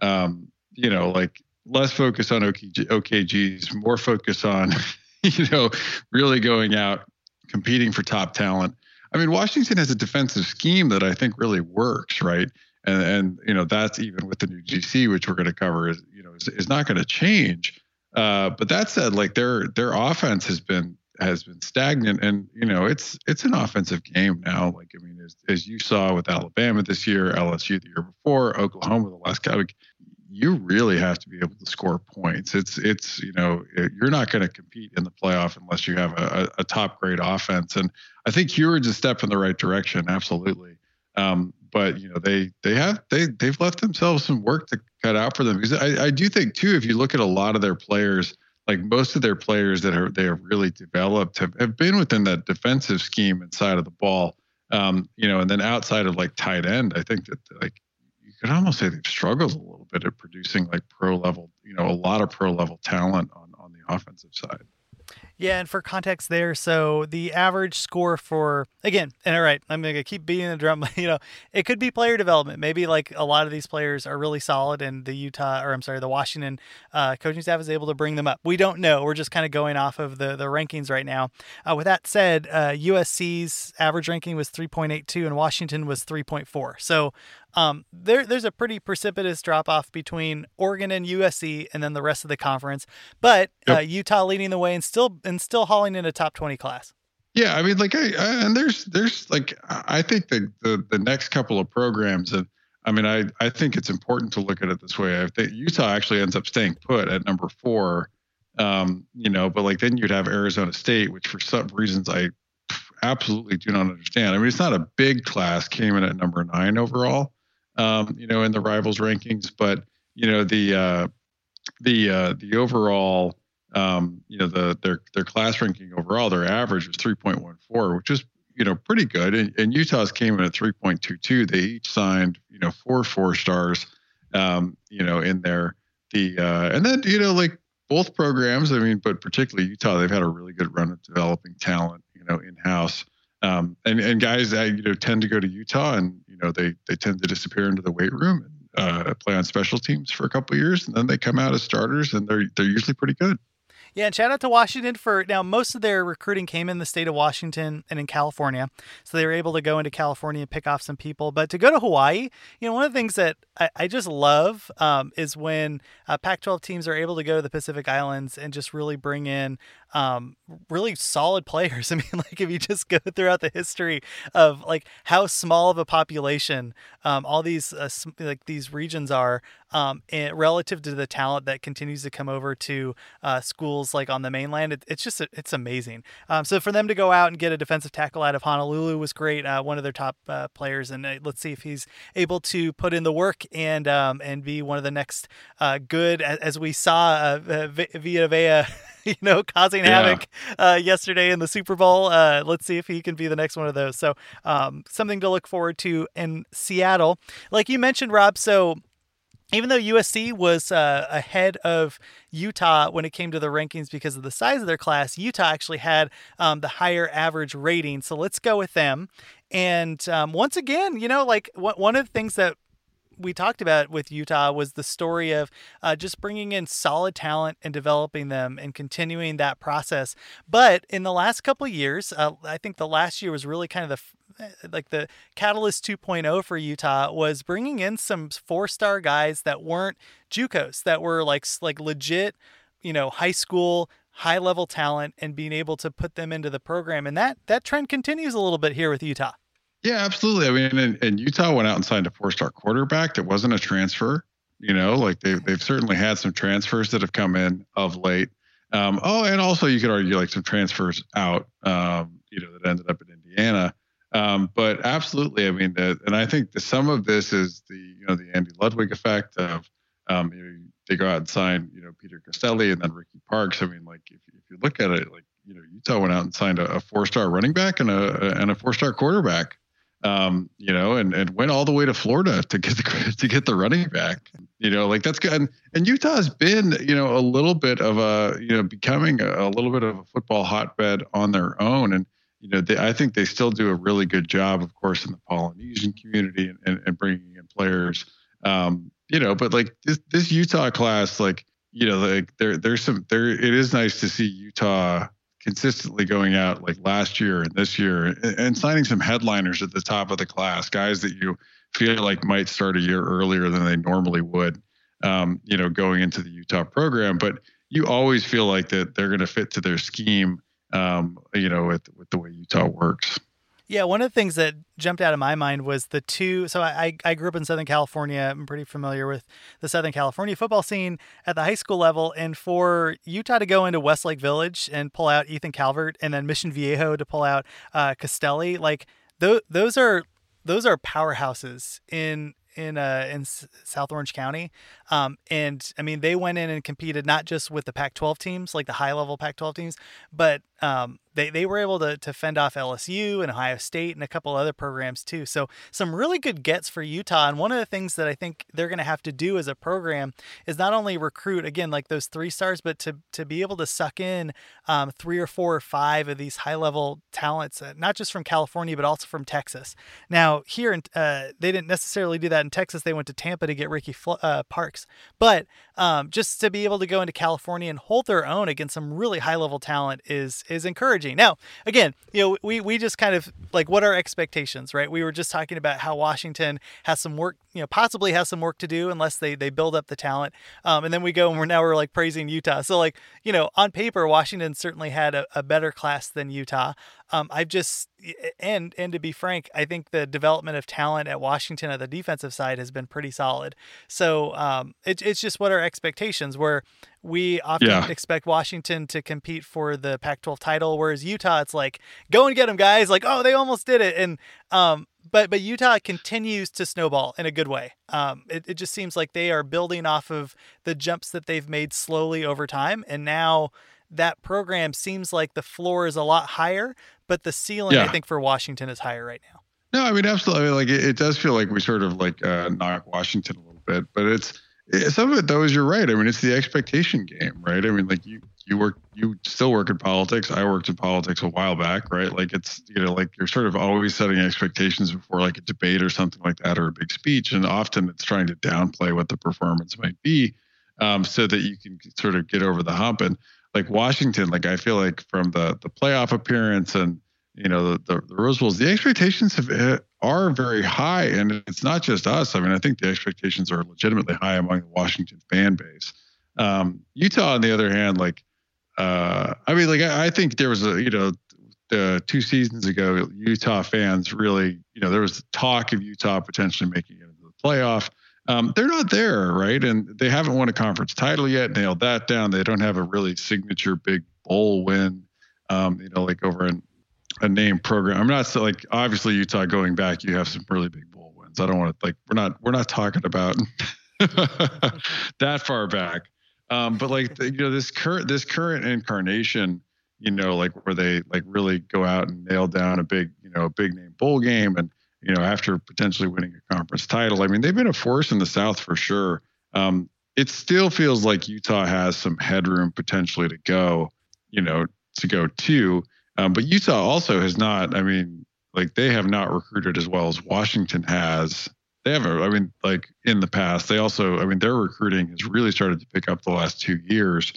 um, you know, like less focus on OKG, OKGs, more focus on, you know, really going out competing for top talent. I mean, Washington has a defensive scheme that I think really works, right? And and you know that's even with the new GC, which we're going to cover, is you know is, is not going to change. Uh, but that said, like their their offense has been has been stagnant, and you know it's it's an offensive game now. Like I mean, as, as you saw with Alabama this year, LSU the year before, Oklahoma the last guy. Like, you really have to be able to score points. It's it's you know you're not going to compete in the playoff unless you have a, a, top grade offense. And I think Huard's a step in the right direction, absolutely. Um, but you know they they have they they've left themselves some work to cut out for them. Because I, I do think too if you look at a lot of their players like most of their players that are they have really developed have, have been within that defensive scheme inside of the ball. Um, you know and then outside of like tight end I think that like you could almost say they've struggled a little bit at producing like pro level you know a lot of pro level talent on on the offensive side Yeah, and for context there, so the average score for again, and all right, I'm gonna keep beating the drum. You know, it could be player development. Maybe like a lot of these players are really solid, and the Utah, or I'm sorry, the Washington uh, coaching staff is able to bring them up. We don't know. We're just kind of going off of the the rankings right now. Uh, with that said, uh, USC's average ranking was 3.82, and Washington was 3.4. So um, there, there's a pretty precipitous drop off between Oregon and USC, and then the rest of the conference. But uh, Utah leading the way and still and still hauling in a top 20 class. Yeah, I mean, like, I, I and there's there's like I think the the the next couple of programs, and I mean, I I think it's important to look at it this way. I think Utah actually ends up staying put at number four, um, you know, but like then you'd have Arizona State, which for some reasons I absolutely do not understand. I mean, it's not a big class, came in at number nine overall, um, you know, in the rivals rankings, but you know the uh, the uh, the overall um, you know, the their their class ranking overall, their average was 3.14, which is you know pretty good. And, and Utah's came in at 3.22. They each signed you know four four stars, um, you know, in there. The uh, and then you know like both programs. I mean, but particularly Utah, they've had a really good run of developing talent, you know, in house. Um, and and guys that you know tend to go to Utah, and you know they they tend to disappear into the weight room and uh, play on special teams for a couple years, and then they come out as starters, and they're they're usually pretty good. Yeah, and shout out to Washington for now. Most of their recruiting came in the state of Washington and in California, so they were able to go into California and pick off some people. But to go to Hawaii, you know, one of the things that I, I just love um, is when uh, Pac-12 teams are able to go to the Pacific Islands and just really bring in um, really solid players. I mean, like if you just go throughout the history of like how small of a population um, all these uh, like these regions are, um, and relative to the talent that continues to come over to uh, schools like on the mainland, it, it's just it's amazing. Um, so for them to go out and get a defensive tackle out of Honolulu was great. Uh, one of their top uh, players, and uh, let's see if he's able to put in the work and um, and be one of the next uh, good, as we saw uh, Vita Vea. you know, causing yeah. havoc uh, yesterday in the Super Bowl. Uh, let's see if he can be the next one of those. So, um, something to look forward to in Seattle. Like you mentioned, Rob, so even though USC was uh, ahead of Utah when it came to the rankings because of the size of their class, Utah actually had um, the higher average rating. So let's go with them. And um, once again, you know, like one of the things that we talked about with Utah was the story of uh, just bringing in solid talent and developing them and continuing that process. But in the last couple years, uh, I think the last year was really kind of the eh, like the catalyst 2.0 for Utah was bringing in some four-star guys that weren't JUCOs that were like like legit, you know, high school high level talent and being able to put them into the program and that that trend continues a little bit here with Utah. Yeah, absolutely. I mean, and, and Utah went out and signed a four-star quarterback that wasn't a transfer. You know, like they've they've certainly had some transfers that have come in of late. Um, oh, and also you could argue like some transfers out, um, you know, that ended up in Indiana. Um, but absolutely, I mean, the, and I think the, some of this is the you know the Andy Ludwig effect of um, you know they go out and sign you know Peter Costelli and then Ricky Parks. I mean, like if, if you look at it, like you know Utah went out and signed a, a four-star running back and a, a and a four-star quarterback um, you know, and, and went all the way to Florida to get the to get the running back. You know, like that's good. And, and Utah's been, you know, a little bit of a, you know, becoming a, a little bit of a football hotbed on their own. And you know, they, I think they still do a really good job, of course, in the Polynesian community and, and, and bringing in players. Um, you know, but like this this Utah class, like you know, like there there's some there. It is nice to see Utah consistently going out like last year and this year and, and, signing some headliners at the top of the class, guys that you feel like might start a year earlier than they normally would, um, you know, going into the Utah program. But you always feel like that they're going to fit to their scheme, um, you know, with, with the way Utah works. Yeah, one of the things that jumped out of my mind was the two. So I, I grew up in Southern California. I'm pretty familiar with the Southern California football scene at the high school level. And for Utah to go into Westlake Village and pull out Ethan Calvert, and then Mission Viejo to pull out uh, Costelli, like th- those are those are powerhouses in in uh, in South Orange County. Um, and I mean, they went in and competed not just with the Pac-12 teams, like the high level Pac-12 teams, but um, they, they were able to, to fend off LSU and Ohio State and a couple other programs too. So some really good gets for Utah. And one of the things that I think they're going to have to do as a program is not only recruit again like those three stars, but to to be able to suck in um, three or four or five of these high level talents, uh, not just from California but also from Texas. Now here in, uh, they didn't necessarily do that in Texas. They went to Tampa to get Ricky uh, Parks, but um, just to be able to go into California and hold their own against some really high level talent is is encouraging. Now, again, you know, we we just kind of like what are expectations, right? We were just talking about how Washington has some work, you know, possibly has some work to do unless they they build up the talent. Um, and then we go and we're now we're like praising Utah. So like, you know, on paper, Washington certainly had a, a better class than Utah. Um, I've just and and to be frank, I think the development of talent at Washington at the defensive side has been pretty solid. So um, it, it's just what our expectations were. We often yeah. expect Washington to compete for the Pac-12 title, whereas Utah, it's like go and get them, guys. Like oh, they almost did it, and um, but but Utah continues to snowball in a good way. Um, it, it just seems like they are building off of the jumps that they've made slowly over time, and now that program seems like the floor is a lot higher, but the ceiling yeah. I think for Washington is higher right now. No, I mean absolutely. I mean, like it, it, does feel like we sort of like uh, knock Washington a little bit, but it's it, some of it though is you're right. I mean, it's the expectation game, right? I mean, like you you work you still work in politics. I worked in politics a while back, right? Like it's you know like you're sort of always setting expectations before like a debate or something like that or a big speech, and often it's trying to downplay what the performance might be, um, so that you can sort of get over the hump and like Washington, like I feel like from the the playoff appearance and you know the the, the Rose Bowls, the expectations have, eh, are very high, and it's not just us. I mean, I think the expectations are legitimately high among the Washington fan base. Um, Utah, on the other hand, like uh, I mean, like I, I think there was a you know uh, two seasons ago, Utah fans really, you know, there was talk of Utah potentially making it into the playoff. Um, they're not there, right? And they haven't won a conference title yet. Nailed that down. They don't have a really signature big bowl win, um, you know, like over in a name program. I'm not so like obviously Utah going back, you have some really big bowl wins. I don't want to like we're not we're not talking about that far back. Um, but like you know this current this current incarnation you know, like where they like really go out and nail down a big, you know, a big name bowl game and, you know, after potentially winning a conference title. I mean, they've been a force in the South for sure. Um, it still feels like Utah has some headroom potentially to go, you know, to go to. Um, but Utah also has not, I mean, like they have not recruited as well as Washington has. They have, a, I mean, like in the past, they also, I mean, their recruiting has really started to pick up the last two years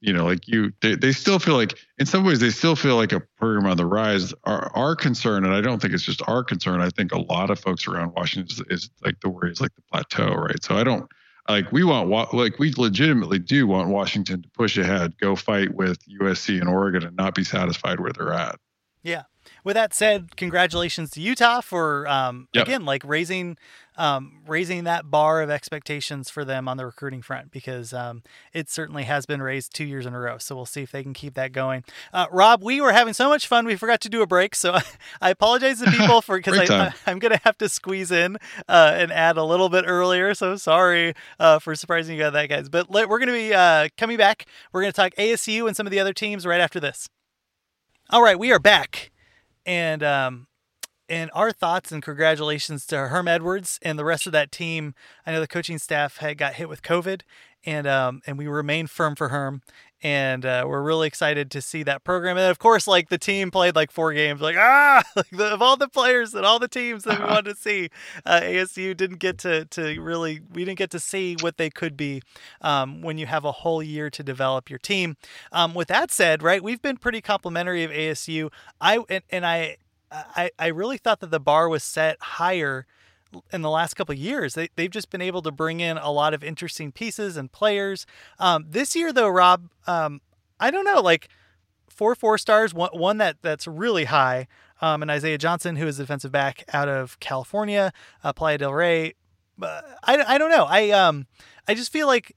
you know, like you, they, they still feel like, in some ways, they still feel like a program on the rise. Our, our concern, and I don't think it's just our concern. I think a lot of folks around Washington is, is like the worry is like the plateau, right? So I don't like we want like we legitimately do want Washington to push ahead, go fight with USC and Oregon, and not be satisfied where they're at. Yeah. With that said, congratulations to Utah for um, yep. again like raising um, raising that bar of expectations for them on the recruiting front because um, it certainly has been raised two years in a row. So we'll see if they can keep that going. Uh, Rob, we were having so much fun, we forgot to do a break. So I apologize to people for because I, am going to have to squeeze in uh, and add a little bit earlier. So sorry uh, for surprising you that, guys. But let, we're going to be uh, coming back. We're going to talk ASU and some of the other teams right after this. All right, we are back. And um, and our thoughts and congratulations to Herm Edwards and the rest of that team. I know the coaching staff had got hit with COVID, and um, and we remain firm for Herm, and uh, we're really excited to see that program. And of course, like the team played like four games, like ah, like the, of all the players and all the teams that we wanted to see, uh, ASU didn't get to to really we didn't get to see what they could be um, when you have a whole year to develop your team. Um, with that said, right, we've been pretty complimentary of ASU. I and, and I I, I really thought that the bar was set higher in the last couple years. They, they've just been able to bring in a lot of interesting pieces and players. Um, this year, though, Rob, um, I don't know, like four four stars, one, one that that's really high, um, and Isaiah Johnson, who is a defensive back out of California, uh, Playa del Rey. I, I don't know. I um I just feel like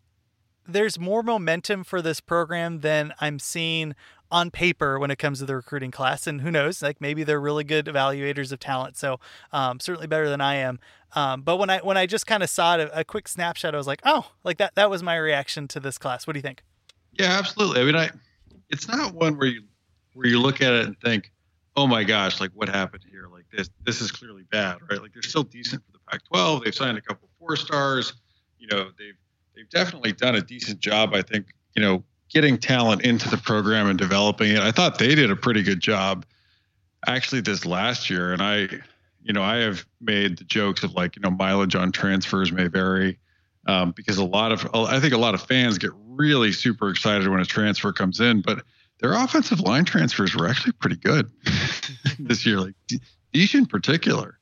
there's more momentum for this program than I'm seeing on paper when it comes to the recruiting class. And who knows, like maybe they're really good evaluators of talent. So um, certainly better than I am. Um, but when I when I just kind of saw it, a, a, quick snapshot, I was like, oh, like that that was my reaction to this class. What do you think? Yeah, absolutely. I mean, I it's not one where you where you look at it and think, oh my gosh, like what happened here? Like this this is clearly bad, right? Like they're still decent for the Pac-12. They've signed a couple four stars. You know, they've they've definitely done a decent job. I think you know getting talent into the program and developing it. I thought they did a pretty good job actually this last year. And I, you know, I have made the jokes of like, you know, mileage on transfers may vary um, because a lot of, I think a lot of fans get really super excited when a transfer comes in, but their offensive line transfers were actually pretty good this year, like Diesch in particular.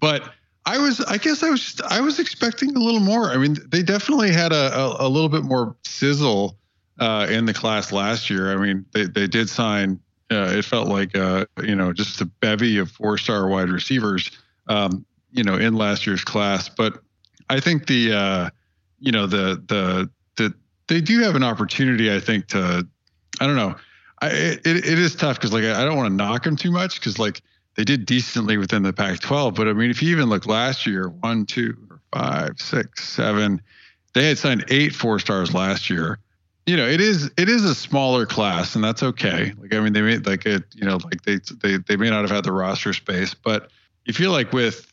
But I was, I guess I was, just, I was expecting a little more. I mean, they definitely had a, a, a little bit more sizzle uh, in the class last year. I mean, they, they did sign. Uh, it felt like uh, you know just a bevy of four-star wide receivers, um, you know, in last year's class. But I think the uh, you know the the the they do have an opportunity. I think to I don't know. I, it, it is tough because like I don't want to knock them too much because like they did decently within the Pac-12. But I mean, if you even look last year, one, two, five, six, seven, they had signed eight four stars last year you know, it is it is a smaller class, and that's okay. Like I mean, they may like it, you know, like they they they may not have had the roster space, but you feel like with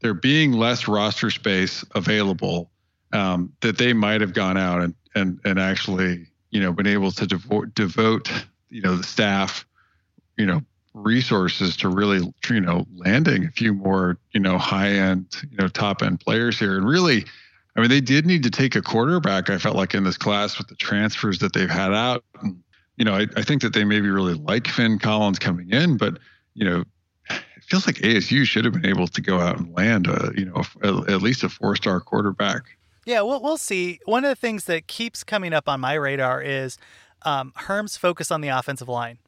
there being less roster space available, um, that they might have gone out and and and actually, you know, been able to devote devote, you know, the staff, you know, resources to really, you know, landing a few more, you know, high end, you know, top end players here, and really I mean, they did need to take a quarterback. I felt like in this class with the transfers that they've had out. You know, I, I think that they maybe really like Finn Collins coming in, but you know, it feels like ASU should have been able to go out and land a, you know, a, at least a four-star quarterback. Yeah, we'll we'll see. One of the things that keeps coming up on my radar is um, Herm's focus on the offensive line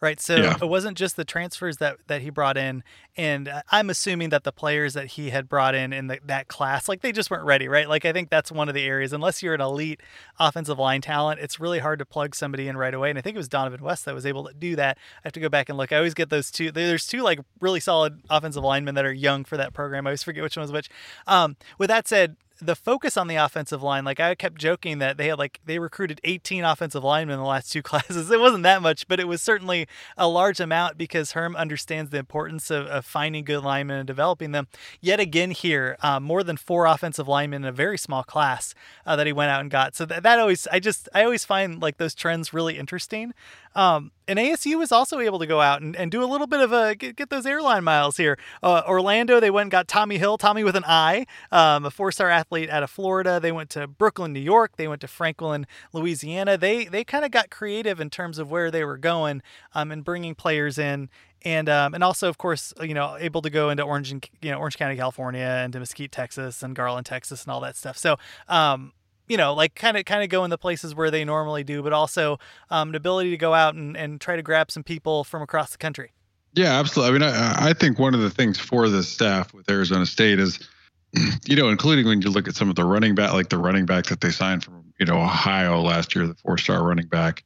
right? So Yeah. it wasn't just the transfers that that he brought in, and I'm assuming that the players that he had brought in in the, that class, like they just weren't ready, right? Like I think that's one of the areas. Unless you're an elite offensive line talent, it's really hard to plug somebody in right away. And I think it was Dohnovan West that was able to do that. I have to go back and look. I always get those two. There's two like really solid offensive linemen that are young for that program. I always forget which one was which. Um, with that said, the focus on the offensive line, like I kept joking that they had like they recruited 18 offensive linemen in the last two classes. It wasn't that much, but it was certainly a large amount because Herm understands the importance of, of finding good linemen and developing them. Yet again, here, um, more than four offensive linemen in a very small class uh, that he went out and got. So that, that always, I just, I always find like those trends really interesting. Um, and ASU was also able to go out and, and do a little bit of a get, get those airline miles here. Uh, Orlando, they went and got Tommy Hill, Tommy with an I, um, a four-star athlete out of Florida. They went to Brooklyn, New York. They went to Franklin, Louisiana. They they kind of got creative in terms of where they were going um, and bringing players in. And um, and also, of course, you know, able to go into Orange and you know Orange County, California, and to Mesquite, Texas, and Garland, Texas, and all that stuff. So um, you know, like kind of kind of go in the places where they normally do, but also um, the ability to go out and, and try to grab some people from across the country. Yeah, absolutely. I mean, I, I think one of the things for the staff with Arizona State is, you know, including when you look at some of the running back, like the running back that they signed from, you know, Ohio last year, the four-star running back.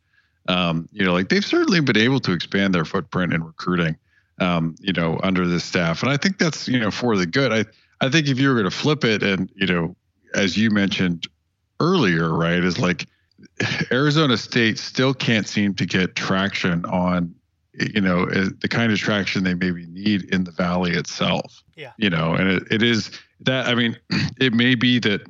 Um, you know, like they've certainly been able to expand their footprint in recruiting, um, you know, under this staff, and I think that's you know for the good. I I think if you were going to flip it, and you know, as you mentioned earlier, right, is like Arizona State still can't seem to get traction on, you know, eh, the kind of traction they maybe need in the valley itself. Yeah. You know, and it, it is that, I mean, it may be that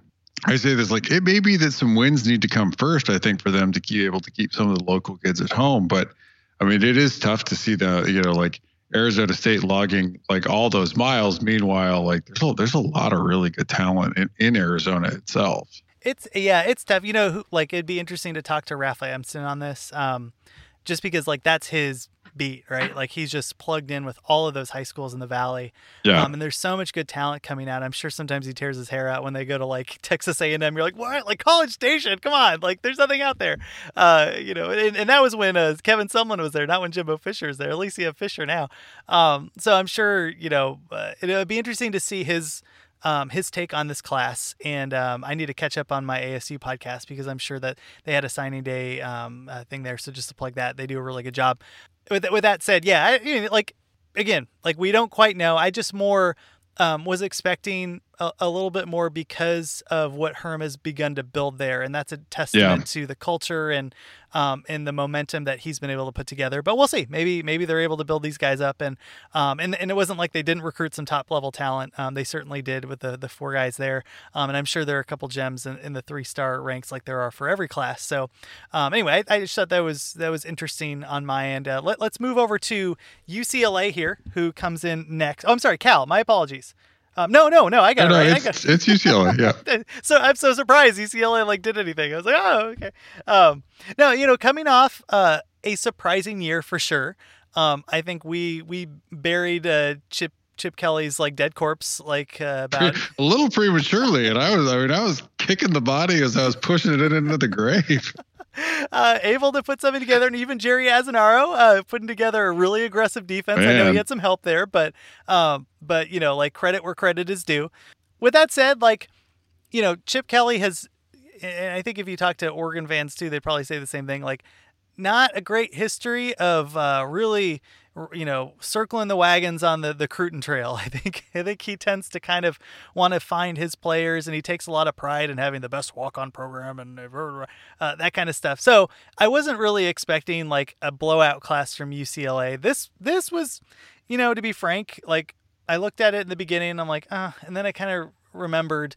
I say this like it may be that some wins need to come first, I think, for them to be able to keep some of the local kids at home. But I mean, it is tough to see the, you know, like Arizona State logging like all those miles. Meanwhile, like there's a, there's a lot of really good talent in, in Arizona itself. It's yeah, it's tough. You know, who, like it'd be interesting to talk to Rafa Emston on this, um, just because like that's his beat, right? Like he's just plugged in with all of those high schools in the valley. Yeah. Um, and there's so much good talent coming out. I'm sure sometimes he tears his hair out when they go to like Texas A&M. You're like, what? Like College Station? Come on! Like there's nothing out there. Uh, you know, and, and that was when uh, Kevin Sumlin was there, not when Jimbo Fisher was there. At least you have Fisher now. Um, so I'm sure you know uh, it would be interesting to see his um, his take on this class. And um, I need to catch up on my ASU podcast because I'm sure that they had a signing day um, uh, thing there. So just to plug that, they do a really good job. With, with that said, yeah, I, you know, like again, like we don't quite know. I just more um, was expecting a, a, little bit more because of what Herm has begun to build there, and that's a testament yeah. to the culture and um, and the momentum that he's been able to put together. But we'll see. Maybe maybe they're able to build these guys up, and um, and and it wasn't like they didn't recruit some top level talent. Um, they certainly did with the the four guys there, um, and I'm sure there are a couple gems in, in the three star ranks like there are for every class. So um, anyway, I, I, just thought that was that was interesting on my end. Uh, let, let's move over to UCLA here, who comes in next. Oh, I'm sorry, Cal. My apologies. Um, no, no, no. I got no, it. No, right. it's, I got it's UCLA. Yeah. so I'm so surprised UCLA like did anything. I was like, oh, okay. Um, no, you know, coming off uh, a surprising year for sure. Um, I think we we buried uh, Chip Chip Kelly's like dead corpse like uh, about a little prematurely, and I was I mean I was kicking the body as I was pushing it into the grave. uh, able to put something together, and even Jerry Azzinaro uh, putting together a really aggressive defense. Man. I know he had some help there, but um, but you know, like credit where credit is due. With that said, like you know, Chip Kelly has, and I think if you talk to Oregon fans too, they'd probably say the same thing. Like, not a great history of uh, really you know, circling the wagons on the the Cruton Trail. I think I think he tends to kind of want to find his players, and he takes a lot of pride in having the best walk on program and uh, that kind of stuff. So I wasn't really expecting like a blowout class from UCLA. This this was, you know, to be frank, like I looked at it in the beginning, I'm like, ah, and then I kind of remembered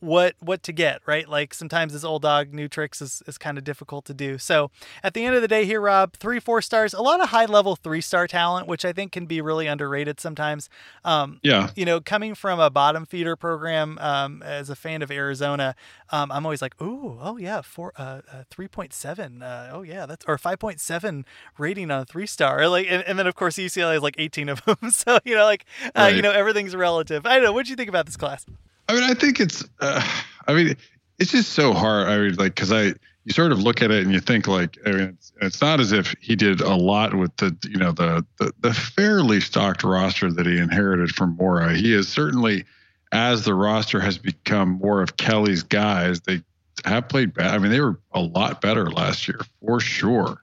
what what to get right? Like sometimes this old dog new tricks is, is kind of difficult to do. So at the end of the day here rob three four stars a lot of high level three star talent which i think can be really underrated sometimes. Um, yeah. you know coming from a bottom feeder program um, as a fan of arizona um, i'm always like ooh oh yeah four uh, uh 3.7 uh, oh yeah that's or 5.7 rating on a three star like and, and, then of course ucla is like 18 of them. So you know like uh, right. you know everything's relative. I don't know what do you think about this class I mean, I think it's. Uh, I mean, it's just so hard. I mean, like, because I you sort of look at it and you think like I mean, it's, it's not as if he did a lot with the you know the, the the fairly stocked roster that he inherited from Mora. He is certainly as the roster has become more of Kelly's guys, they have played bad. I mean, they were a lot better last year for sure.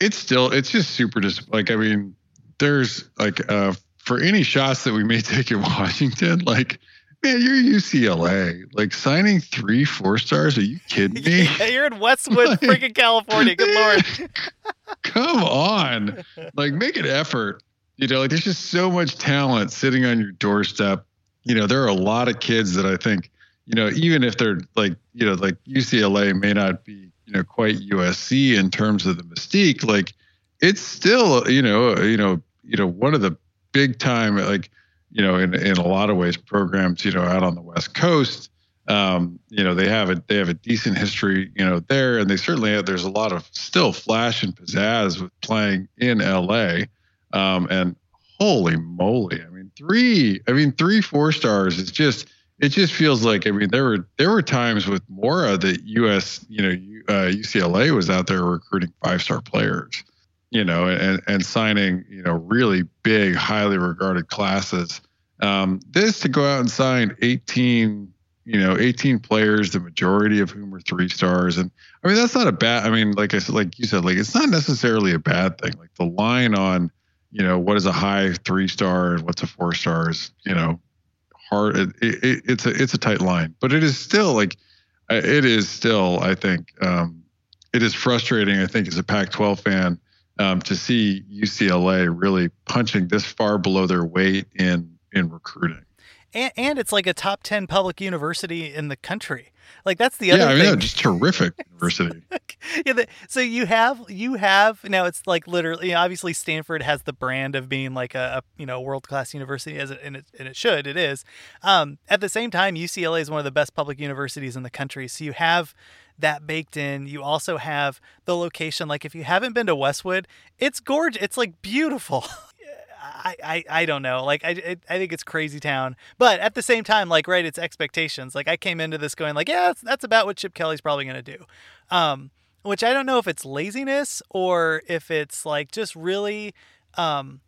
It's still it's just super dis like I mean, there's like uh for any shots that we may take in Washington, like man, you're UCLA. Like signing three four stars? Are you kidding me? yeah, you're in Westwood, like, freaking California. Good lord. Come on, like make an effort. You know, like there's just so much talent sitting on your doorstep. You know, there are a lot of kids that I think, you know, even if they're like, you know, like UCLA may not be, you know, quite USC in terms of the mystique. Like, it's still, you know, you know, you know, one of the big time, like you know, in in a lot of ways, programs, you know, out on the West Coast, um, you know, they have a they have a decent history, you know, there, and they certainly have. There's a lot of still flash and pizzazz with playing in LA, um, and holy moly, I mean, three, I mean, three four stars is just. It just feels like I mean there were there were times with Mora that US you know uh, UCLA was out there recruiting five star players, you know, and and signing you know really big, highly regarded classes. Um, this to go out and sign 18, you know, 18 players, the majority of whom are three stars, and I mean that's not a bad. I mean, like I said, like you said, like it's not necessarily a bad thing. Like the line on, you know, what is a high three star and what's a four star is, you know, hard. It, it, it's a it's a tight line, but it is still like it is still. I think um, it is frustrating. I think as a Pac-12 fan um, to see UCLA really punching this far below their weight in in recruiting. And, and it's like a top ten public university in the country. Like that's the other yeah, I mean, thing. just terrific university. yeah, the, so you have you have now it's like literally obviously Stanford has the brand of being like a, a you know world class university as it and, it and it should it is. Um, at the same time, UCLA is one of the best public universities in the country. So you have that baked in. You also have the location. Like if you haven't been to Westwood, it's gorgeous. It's like beautiful. I, I, I don't know. Like I, I think it's crazy town, but at the same time, like right, it's expectations. Like I came into this going like, yeah, that's, that's about what Chip Kelly's probably gonna do. Um, which I don't know if it's laziness or if it's like just really um,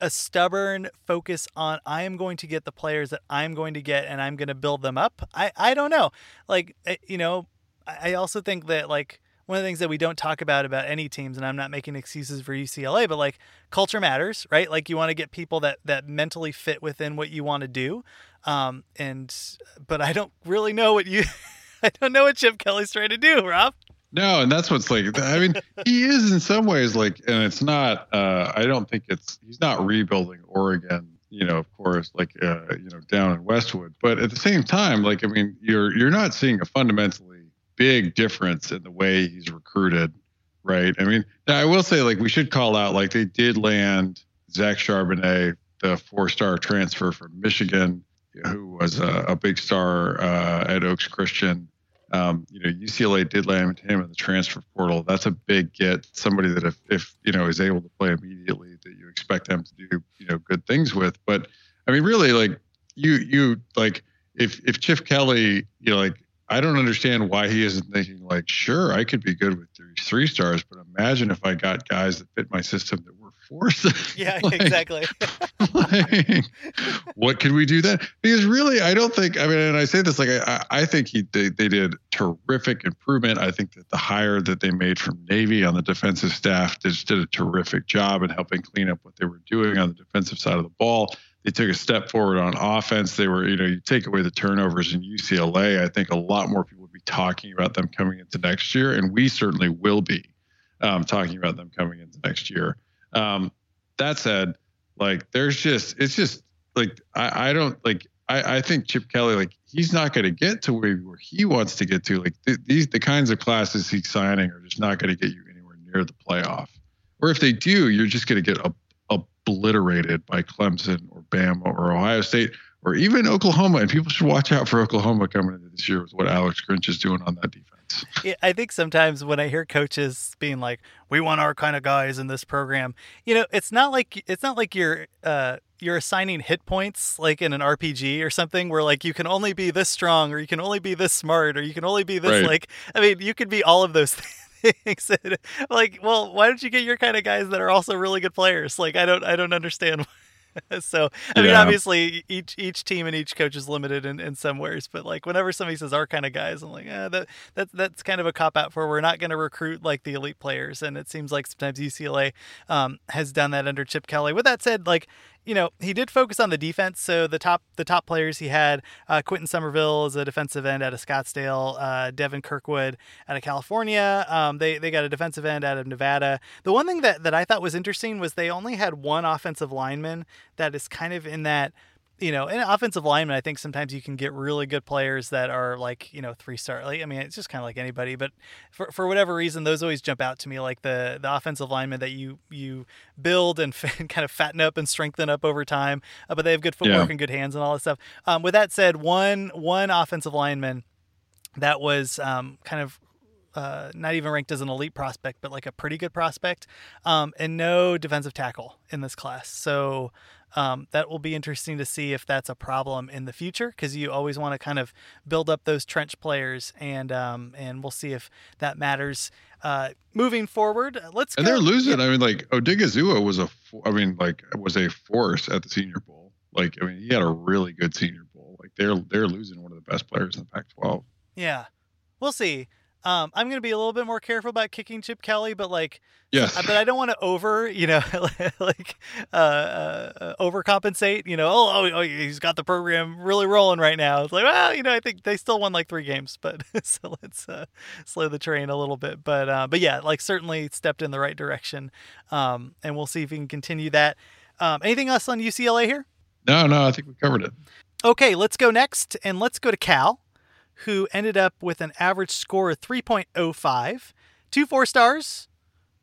a stubborn focus on I am going to get the players that I'm going to get and I'm going to build them up. I, I don't know. Like, eh, you know, I also think that like one of the things that we don't talk about about any teams, and I'm not making excuses for UCLA, but like culture matters, right? Like you want to get people that that mentally fit within what you want to do. Um, and but I don't really know what you, I don't know what Chip Kelly's trying to do, Rob. No, and that's what's like. I mean, he is in some ways like, and it's not. uh I don't think it's. He's not rebuilding Oregon you know, of course, like uh, you know, down in Westwood. But at the same time, like I mean, you're you're not seeing a fundamentally big difference in the way he's recruited, right? I mean, I will say, like, we should call out, like, they did land Zach Charbonnet, the four star transfer from Michigan, who was a, a big star uh, at Oaks Christian. Um, you know, UCLA did land him in the transfer portal. That's a big get. Somebody that if, if you know is able to play immediately, that you expect them to do you know good things with. But I mean, really, like you you like if if Chip Kelly, you know, like I don't understand why he isn't thinking like, sure, I could be good with three, three stars, but imagine if I got guys that fit my system that were four stars. Yeah, like, exactly. like, what could we do then? Because really, I don't think. I mean, and I say this like I, I think he they, they did terrific improvement. I think that the hire that they made from Navy on the defensive staff just did a terrific job in helping clean up what they were doing on the defensive side of the ball they took a step forward on offense. They were, you know, you take away the turnovers in UCLA, I think a lot more people would be talking about them coming into next year, and we certainly will be um, talking about them coming into next year. Um, that said, like, there's just, it's just like, I, I don't like, I, I think Chip Kelly, like, he's not going to get to where, where he wants to get to. Like, th- these, the kinds of classes he's signing are just not going to get you anywhere near the playoff. Or if they do, you're just going to get a obliterated by Clemson or Bama or Ohio State or even Oklahoma. And people should watch out for Oklahoma coming into this year with what Alex Grinch is doing on that defense. Yeah, I think sometimes when I hear coaches being like, "We want our kind of guys in this program," you know, it's not like it's not like you're uh, you're assigning hit points like in an RPG or something where like you can only be this strong or you can only be this smart or you can only be this Right. like I mean you could be all of those things. Like, well, why don't you get your kind of guys that are also really good players? Like I don't I don't understand. so I mean obviously each each team and each coach is limited in, in some ways, but like whenever somebody says our kind of guys, I'm like, eh, that that that's kind of a cop out for we're not going to recruit like the elite players, and it seems like sometimes UCLA um, has done that under Chip Kelly. With that said, like you know he did focus on the defense, so the top the top players he had uh, Quentin Somerville as a defensive end out of Scottsdale, uh, Devin Kirkwood out of California. Um, they they got a defensive end out of Nevada. The one thing that that I thought was interesting was they only had one offensive lineman that is kind of in that you know, in offensive lineman, I think sometimes you can get really good players that are like, you know, three star. Like, I mean, it's just kind of like anybody, but for, for whatever reason, those always jump out to me, like the the offensive lineman that you you build and kind of fatten up and strengthen up over time. Uh, but they have good footwork Yeah. and good hands and all that stuff. Um, with that said, one one offensive lineman that was um, kind of uh, not even ranked as an elite prospect, but like a pretty good prospect, um, and no defensive tackle in this class. So um, that will be interesting to see if that's a problem in the future because you always want to kind of build up those trench players, and um, and we'll see if that matters uh, moving forward. Let's And go. they're losing. I mean, like Odighizuwa was a I mean, like was a force at the Senior Bowl. Like, I mean, he had a really good Senior Bowl. Like, they're they're losing one of the best players in the Pac-12. Yeah, we'll see. Um, I'm going to be a little bit more careful about kicking Chip Kelly, but like, yeah, but I don't want to over, you know, like uh, uh, overcompensate. You know, oh, oh, oh, he's got the program really rolling right now. It's like, well, you know, I think they still won like three games, but so let's uh, slow the train a little bit. But uh, but yeah, like certainly stepped in the right direction, um, and we'll see if we can continue that. Um, anything else on UCLA here? No, no, I think we covered it. Okay, let's go next, and let's go to Cal, who ended up with an average score of 3.05, two four stars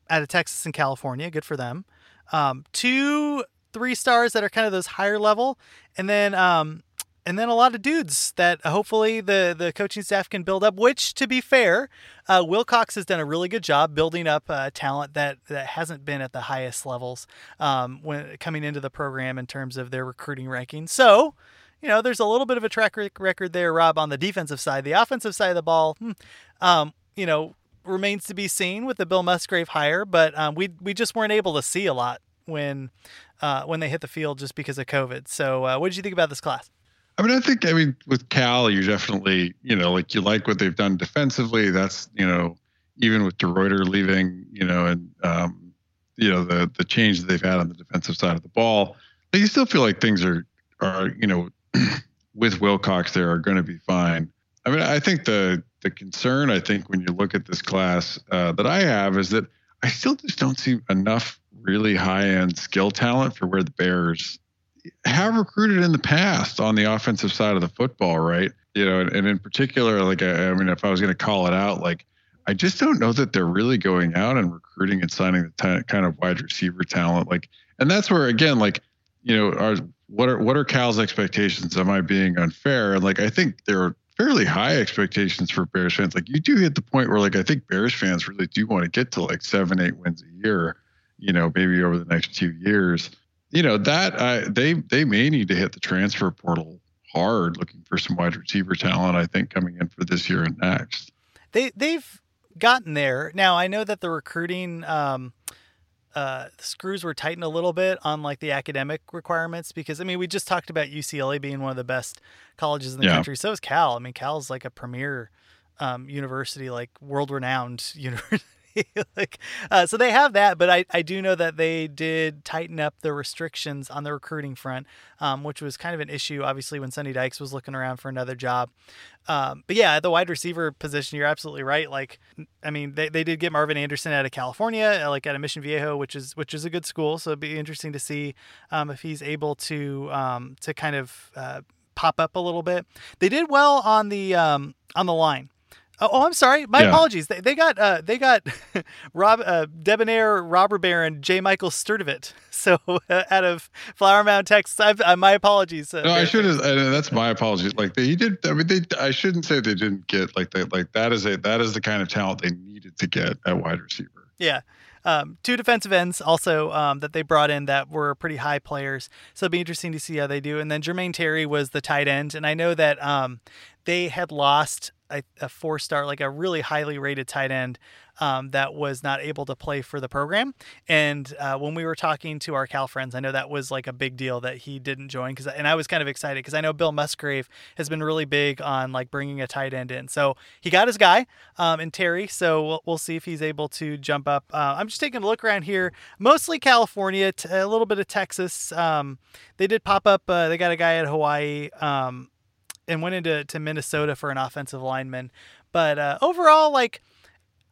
out of Texas and California. Good for them. Um, two three stars that are kind of those higher level, and then um, and then a lot of dudes that hopefully the the coaching staff can build up. Which, to be fair, uh, Wilcox has done a really good job building up uh, talent that that hasn't been at the highest levels um, when coming into the program in terms of their recruiting ranking. So you know, there's a little bit of a track record there, Rob, on the defensive side. The offensive side of the ball, hmm, um, you know, remains to be seen with the Bill Musgrave hire, but um, we we just weren't able to see a lot when uh, when they hit the field just because of COVID. So, uh, what did you think about this class? I mean, I think, I mean, with Cal, you're definitely, you know, like you like what they've done defensively. That's, you know, even with DeRuyter leaving, you know, and, um, you know, the, the change that they've had on the defensive side of the ball, you still feel like things are, are, you know, with Wilcox there are going to be fine. I mean, I think the, the concern, I think, when you look at this class uh, that I have is that I still just don't see enough really high end skill talent for where the Bears have recruited in the past on the offensive side of the football, right? You know, and, and in particular, like I, I mean, if I was going to call it out, like I just don't know that they're really going out and recruiting and signing the t- kind of wide receiver talent. Like, and that's where again, like, you know, are what are what are Cal's expectations? Am I being unfair? And like, I think there are fairly high expectations for Bears fans. Like, you do hit the point where like I think Bears fans really do want to get to like seven, eight wins a year. You know, maybe over the next two years you know that they they may need to hit the transfer portal hard, looking for some wide receiver talent. I think coming in for this year and next. They they've gotten there now. I know that the recruiting um, uh, screws were tightened a little bit on like the academic requirements because I mean we just talked about UCLA being one of the best colleges in the Yeah. country. So is Cal. I mean Cal's like a premier um, university, like world renowned university. like uh, so they have that but I, I do know that they did tighten up the restrictions on the recruiting front um, which was kind of an issue obviously when Sonny Dykes was looking around for another job. Um, but yeah at the wide receiver position you're absolutely right. Like I mean they, they did get Marvin Anderson out of California uh, like out of Mission Viejo which is which is a good school. So it'd be interesting to see um, if he's able to um, to kind of uh, pop up a little bit. They did well on the um, on the line Oh, oh, I'm sorry. My Yeah. apologies. They, they got uh, they got Rob uh, debonair robber baron J. Michael Sturdivant. So uh, out of Flower Mound, Texas. I've, uh, my apologies. Uh, No, I should have. That's my apologies. Like they he did. I mean, they. I shouldn't say they didn't get like they like that is a that is the kind of talent they needed to get at wide receiver. Yeah. um, two defensive ends also um, that they brought in that were pretty high players. So it'll be interesting to see how they do. And then Jermaine Terry was the tight end, and I know that um, they had lost a, a four star, like a really highly rated tight end um, that was not able to play for the program. And uh, when we were talking to our Cal friends, I know that was like a big deal that he didn't join. Because and I was kind of excited because I know Bill Musgrave has been really big on like bringing a tight end in. So he got his guy um, in Terry. So we'll, we'll see if he's able to jump up. Uh, I'm just taking a look around here, mostly California, t- a little bit of Texas. Um, they did pop up. Uh, they got a guy at Hawaii. Um, and went into to Minnesota for an offensive lineman. But uh, overall, like,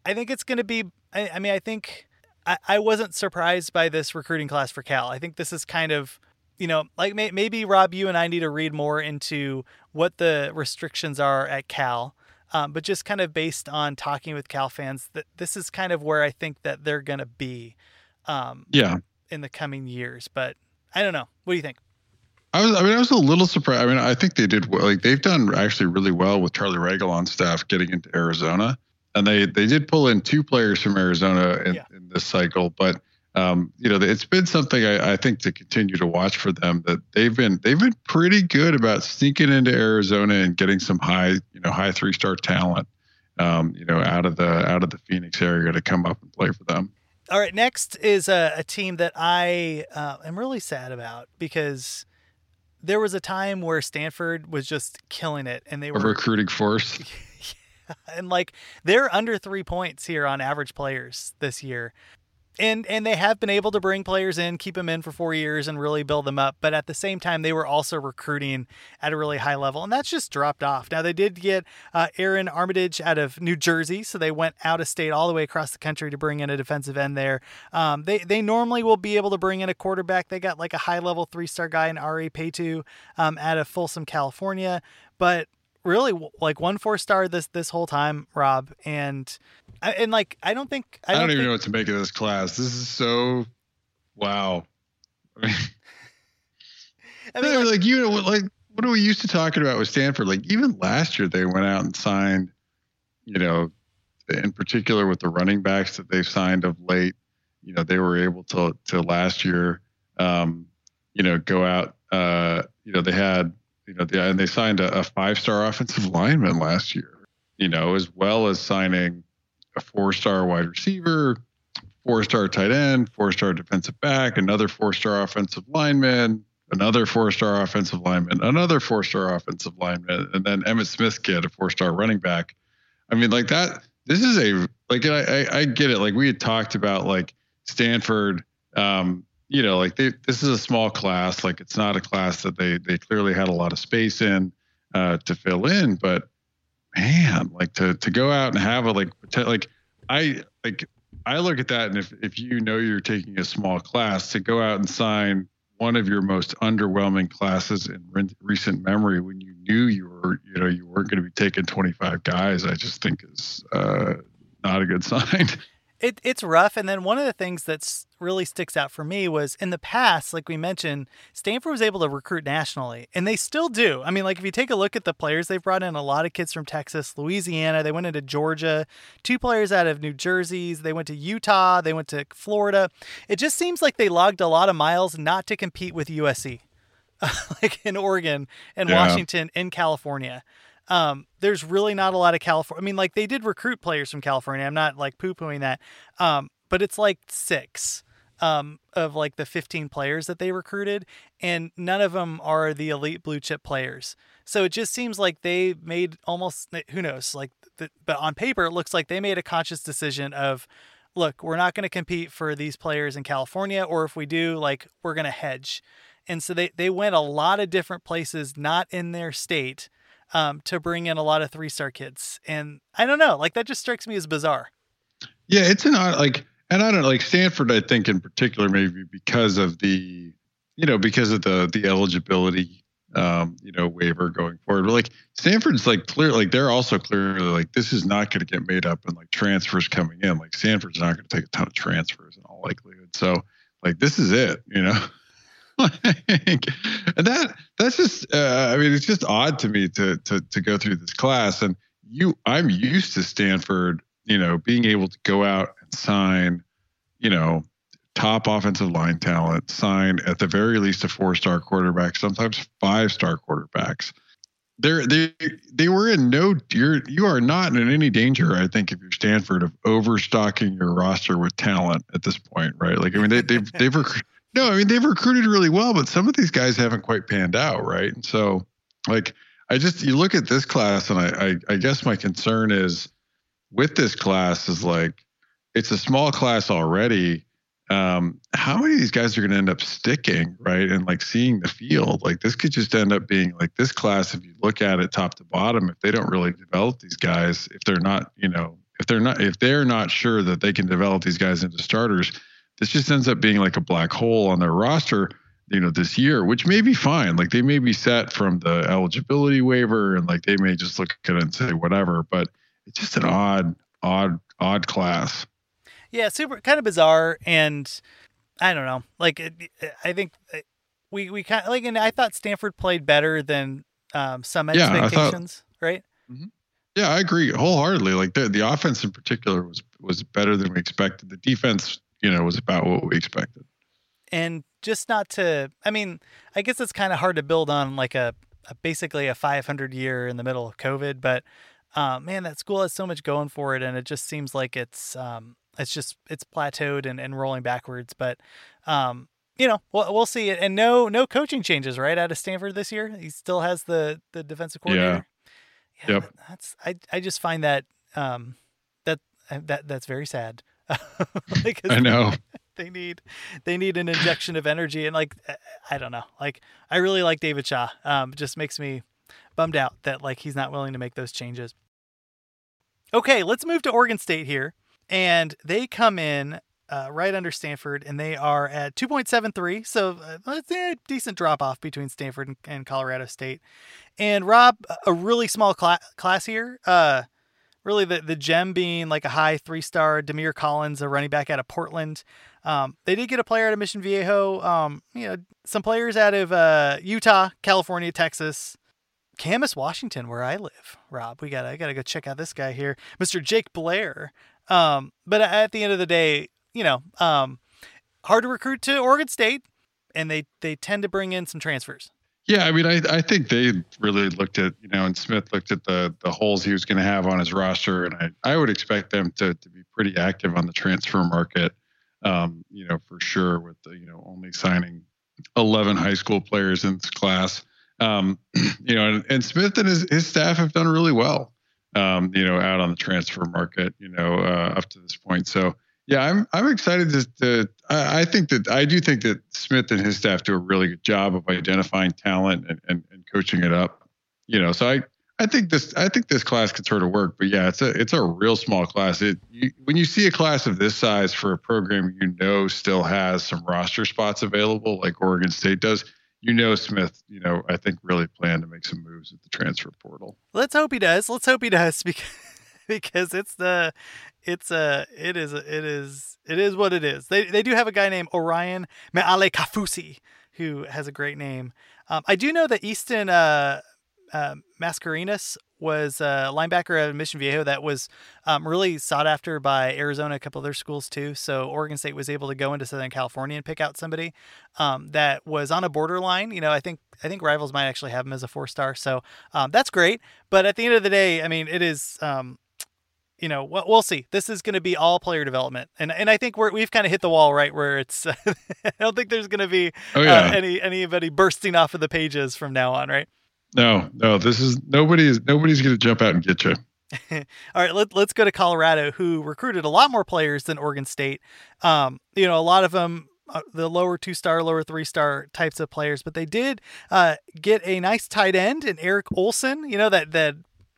I think it's going to be. I, I, mean, I think I, I wasn't surprised by this recruiting class for Cal. I think this is kind of, you know, like may, maybe Rob, you and I need to read more into what the restrictions are at Cal. Um, but just kind of based on talking with Cal fans, that this is kind of where I think that they're going to be. Um, yeah. In the coming years, but I don't know. What do you think? I was, I mean, I was a little surprised. I mean, I think they did well. Like they've done actually really well with Charlie Ragle on staff getting into Arizona, and they they did pull in two players from Arizona in, yeah. in this cycle. But um, you know, it's been something I, I, think to continue to watch for them. That they've been they've been pretty good about sneaking into Arizona and getting some high you know high three star talent, um, you know, out of the out of the Phoenix area to come up and play for them. All right, next is a, a team that I uh, am really sad about because there was a time where Stanford was just killing it, and they were a recruiting force. yeah, and like they're under three points here on average players this year and and they have been able to bring players in, keep them in for four years, and really build them up. But at the same time, they were also recruiting at a really high level, and that's just dropped off. Now they did get uh, Aaron Armitage out of New Jersey, so they went out of state all the way across the country to bring in a defensive end there. Um, they they normally will be able to bring in a quarterback. They got like a high level three star guy in Ari Patu um, out of Folsom, California, but really like one four star this this whole time, Rob, and and like I don't think I don't, I don't even think, know what to make of this class. This is so wow. I mean, I mean like, like, you know like what are we used to talking about with Stanford? Like even last year they went out and signed, you know, in particular with the running backs that they've signed of late. You know, they were able to to last year, um, you know, go out. Uh, you know, they had you know, and they signed a, a five star offensive lineman last year, you know, as well as signing a four star wide receiver, four star tight end, four star defensive back, another four star offensive lineman, another four star offensive lineman, another four star offensive lineman, and then Emmitt Smith kid, a four star running back. I mean, like that, this is a, like, I, I, I get it. Like we had talked about, like Stanford, um, you know, like they, this is a small class. Like it's not a class that they they clearly had a lot of space in uh, to fill in. But man, like to to go out and have a like like I like I look at that and if if you know you're taking a small class to go out and sign one of your most underwhelming classes in re- recent memory when you knew you were you know you weren't going to be taking 25 guys i just think is uh, not a good sign it, it's rough. And then one of the things that's really sticks out for me was in the past, like we mentioned, Stanford was able to recruit nationally, and they still do. I mean, like if you take a look at the players they've brought in, a lot of kids from Texas, Louisiana, they went into Georgia, two players out of New Jersey, they went to Utah, they went to Florida. It just seems like they logged a lot of miles not to compete with USC. like in Oregon and yeah. Washington in California. Um, there's really not a lot of California. I mean, like they did recruit players from California. I'm not like poo pooing that. Um, but it's like six um, of like the 15 players that they recruited, and none of them are the elite blue chip players. So it just seems like they made almost who knows like, the, but on paper it looks like they made a conscious decision of, look, we're not going to compete for these players in California, or if we do, like we're going to hedge. And so they they went a lot of different places, not in their state um, to bring in a lot of three star kids. And I don't know, like that just strikes me as bizarre. Yeah, it's an odd, like, and I don't know, like Stanford, I think in particular, maybe because of the, you know, because of the the eligibility, um, you know, waiver going forward. But like Stanford's like clear, like they're also clearly like this is not going to get made up and like transfers coming in. Like Stanford's not going to take a ton of transfers in all likelihood. So like this is it, you know. and that that's just uh, I mean it's just odd to me to to to go through this class and you I'm used to Stanford you know being able to go out and sign you know, top offensive line talent, sign at the very least a four-star quarterback, sometimes five-star quarterbacks. They're, they they were in no you're you are not in any danger I think if you're Stanford of overstocking your roster with talent at this point right like I mean they they've they've no I mean they've recruited really well but some of these guys haven't quite panned out right and so like I just you look at this class and I I, I guess my concern is with this class is like it's a small class already um, how many of these guys are going to end up sticking, right? And like seeing the field, like this could just end up being like this class. If you look at it top to bottom, if they don't really develop these guys, if they're not, you know, if they're not, if they're not sure that they can develop these guys into starters, this just ends up being like a black hole on their roster, you know, this year, which may be fine. Like they may be set from the eligibility waiver and like they may just look at it and say whatever, but it's just an odd, odd, odd class. Yeah, super kind of bizarre, and I don't know. Like, I think uh, we we kind of like, and I thought Stanford played better than um, some expectations, yeah, right? Mm-hmm. Yeah, I agree wholeheartedly. Like the the offense in particular was was better than we expected. The defense, you know, was about what we expected. And just not to, I mean, I guess it's kind of hard to build on like a, a basically a 500 year in the middle of COVID, but um, man, that school has so much going for it, and it just seems like it's um, it's just it's plateaued and, and rolling backwards. But um, you know, we'll, we'll see it. And no no coaching changes right out of Stanford this year. He still has the the defensive coordinator. Yeah. yeah yep. That's I I just find that um that uh, that that's very sad. I know. They need they need an injection of energy and like I don't know. Like I really like David Shaw. Um just makes me bummed out that like he's not willing to make those changes. Okay, let's move to Oregon State here and they come in uh, right under Stanford, and they are at 2.73. So uh, it's a decent drop off between Stanford and, and, Colorado State. And Rob, a really small cl- class here. Uh, really, the, the gem being like a high three star Damir Collins, a running back out of Portland. Um, they did get a player out of Mission Viejo. Um, you know, some players out of uh, Utah, California, Texas. Camas, Washington, where I live. Rob, we got I got to go check out this guy here, Mr. Jake Blair. Um, but at the end of the day, you know, um, hard to recruit to Oregon State, and they they tend to bring in some transfers. Yeah, I mean, I, I think they really looked at you know, and Smith looked at the the holes he was going to have on his roster, and I I would expect them to to be pretty active on the transfer market. Um, you know, for sure, with the you know only signing 11 high school players in this class. Um, you know, and, and Smith and his his staff have done really well um, you know, out on the transfer market, you know, uh, up to this point. So yeah, I'm I'm excited to. to I, think that I do think that Smith and his staff do a really good job of identifying talent and, and, and coaching it up. You know, so I I think this I think this class could sort of work, but yeah, it's a it's a real small class. It you, when you see a class of this size for a program you know still has some roster spots available, like Oregon State does you know Smith, you know, I think really planned to make some moves at the transfer portal. Let's hope he does. Let's hope he does because because it's the it's a it is it is it is what it is. They they do have a guy named Orion Meale Kafusi who has a great name. Um, I do know that Easton uh, uh, Mascarenas was a linebacker at Mission Viejo that was um, really sought after by Arizona, a couple other schools too. So Oregon State was able to go into Southern California and pick out somebody um, that was on a borderline. You know, I think I think rivals might actually have him as a four star. So um, that's great. But at the end of the day, I mean, it is. Um, you know, we'll see. This is going to be all player development, and and I think we're we've kind of hit the wall right where it's. I don't think there's going to be oh, yeah. uh, any anybody bursting off of the pages from now on, right? No, no, this is nobody's nobody's going to jump out and get you. All right, let, let's go to Colorado, who recruited a lot more players than Oregon State. Um, you know, a lot of them, uh, the lower two star, lower three star types of players, but they did uh, get a nice tight end in Eric Olson. You know that that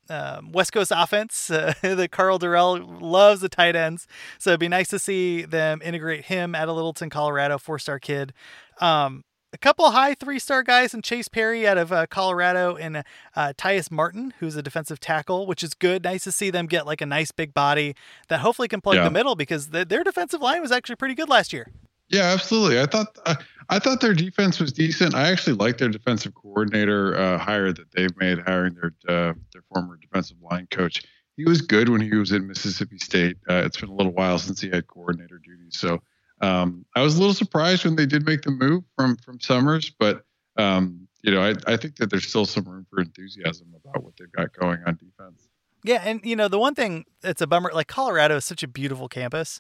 um, West Coast offense uh, that Karl Dorrell loves the tight ends. So it'd be nice to see them integrate him at a Littleton, Colorado, four star kid. Um, a couple high three star guys and Chase Perry out of uh, Colorado and uh, Tyus Martin, who's a defensive tackle, which is good. Nice to see them get like a nice big body that hopefully can play yeah. the middle because the, their defensive line was actually pretty good last year. Yeah, absolutely. I thought uh, I thought their defense was decent. I actually like their defensive coordinator uh, hire that they've made, hiring their uh, their former defensive line coach. He was good when he was in Mississippi State. Uh, it's been a little while since he had coordinator duties, so um, I was a little surprised when they did make the move from from Summers, but um, you know, I, I think that there's still some room for enthusiasm about what they've got going on defense. Yeah, and you know the one thing that's a bummer, like Colorado is such a beautiful campus.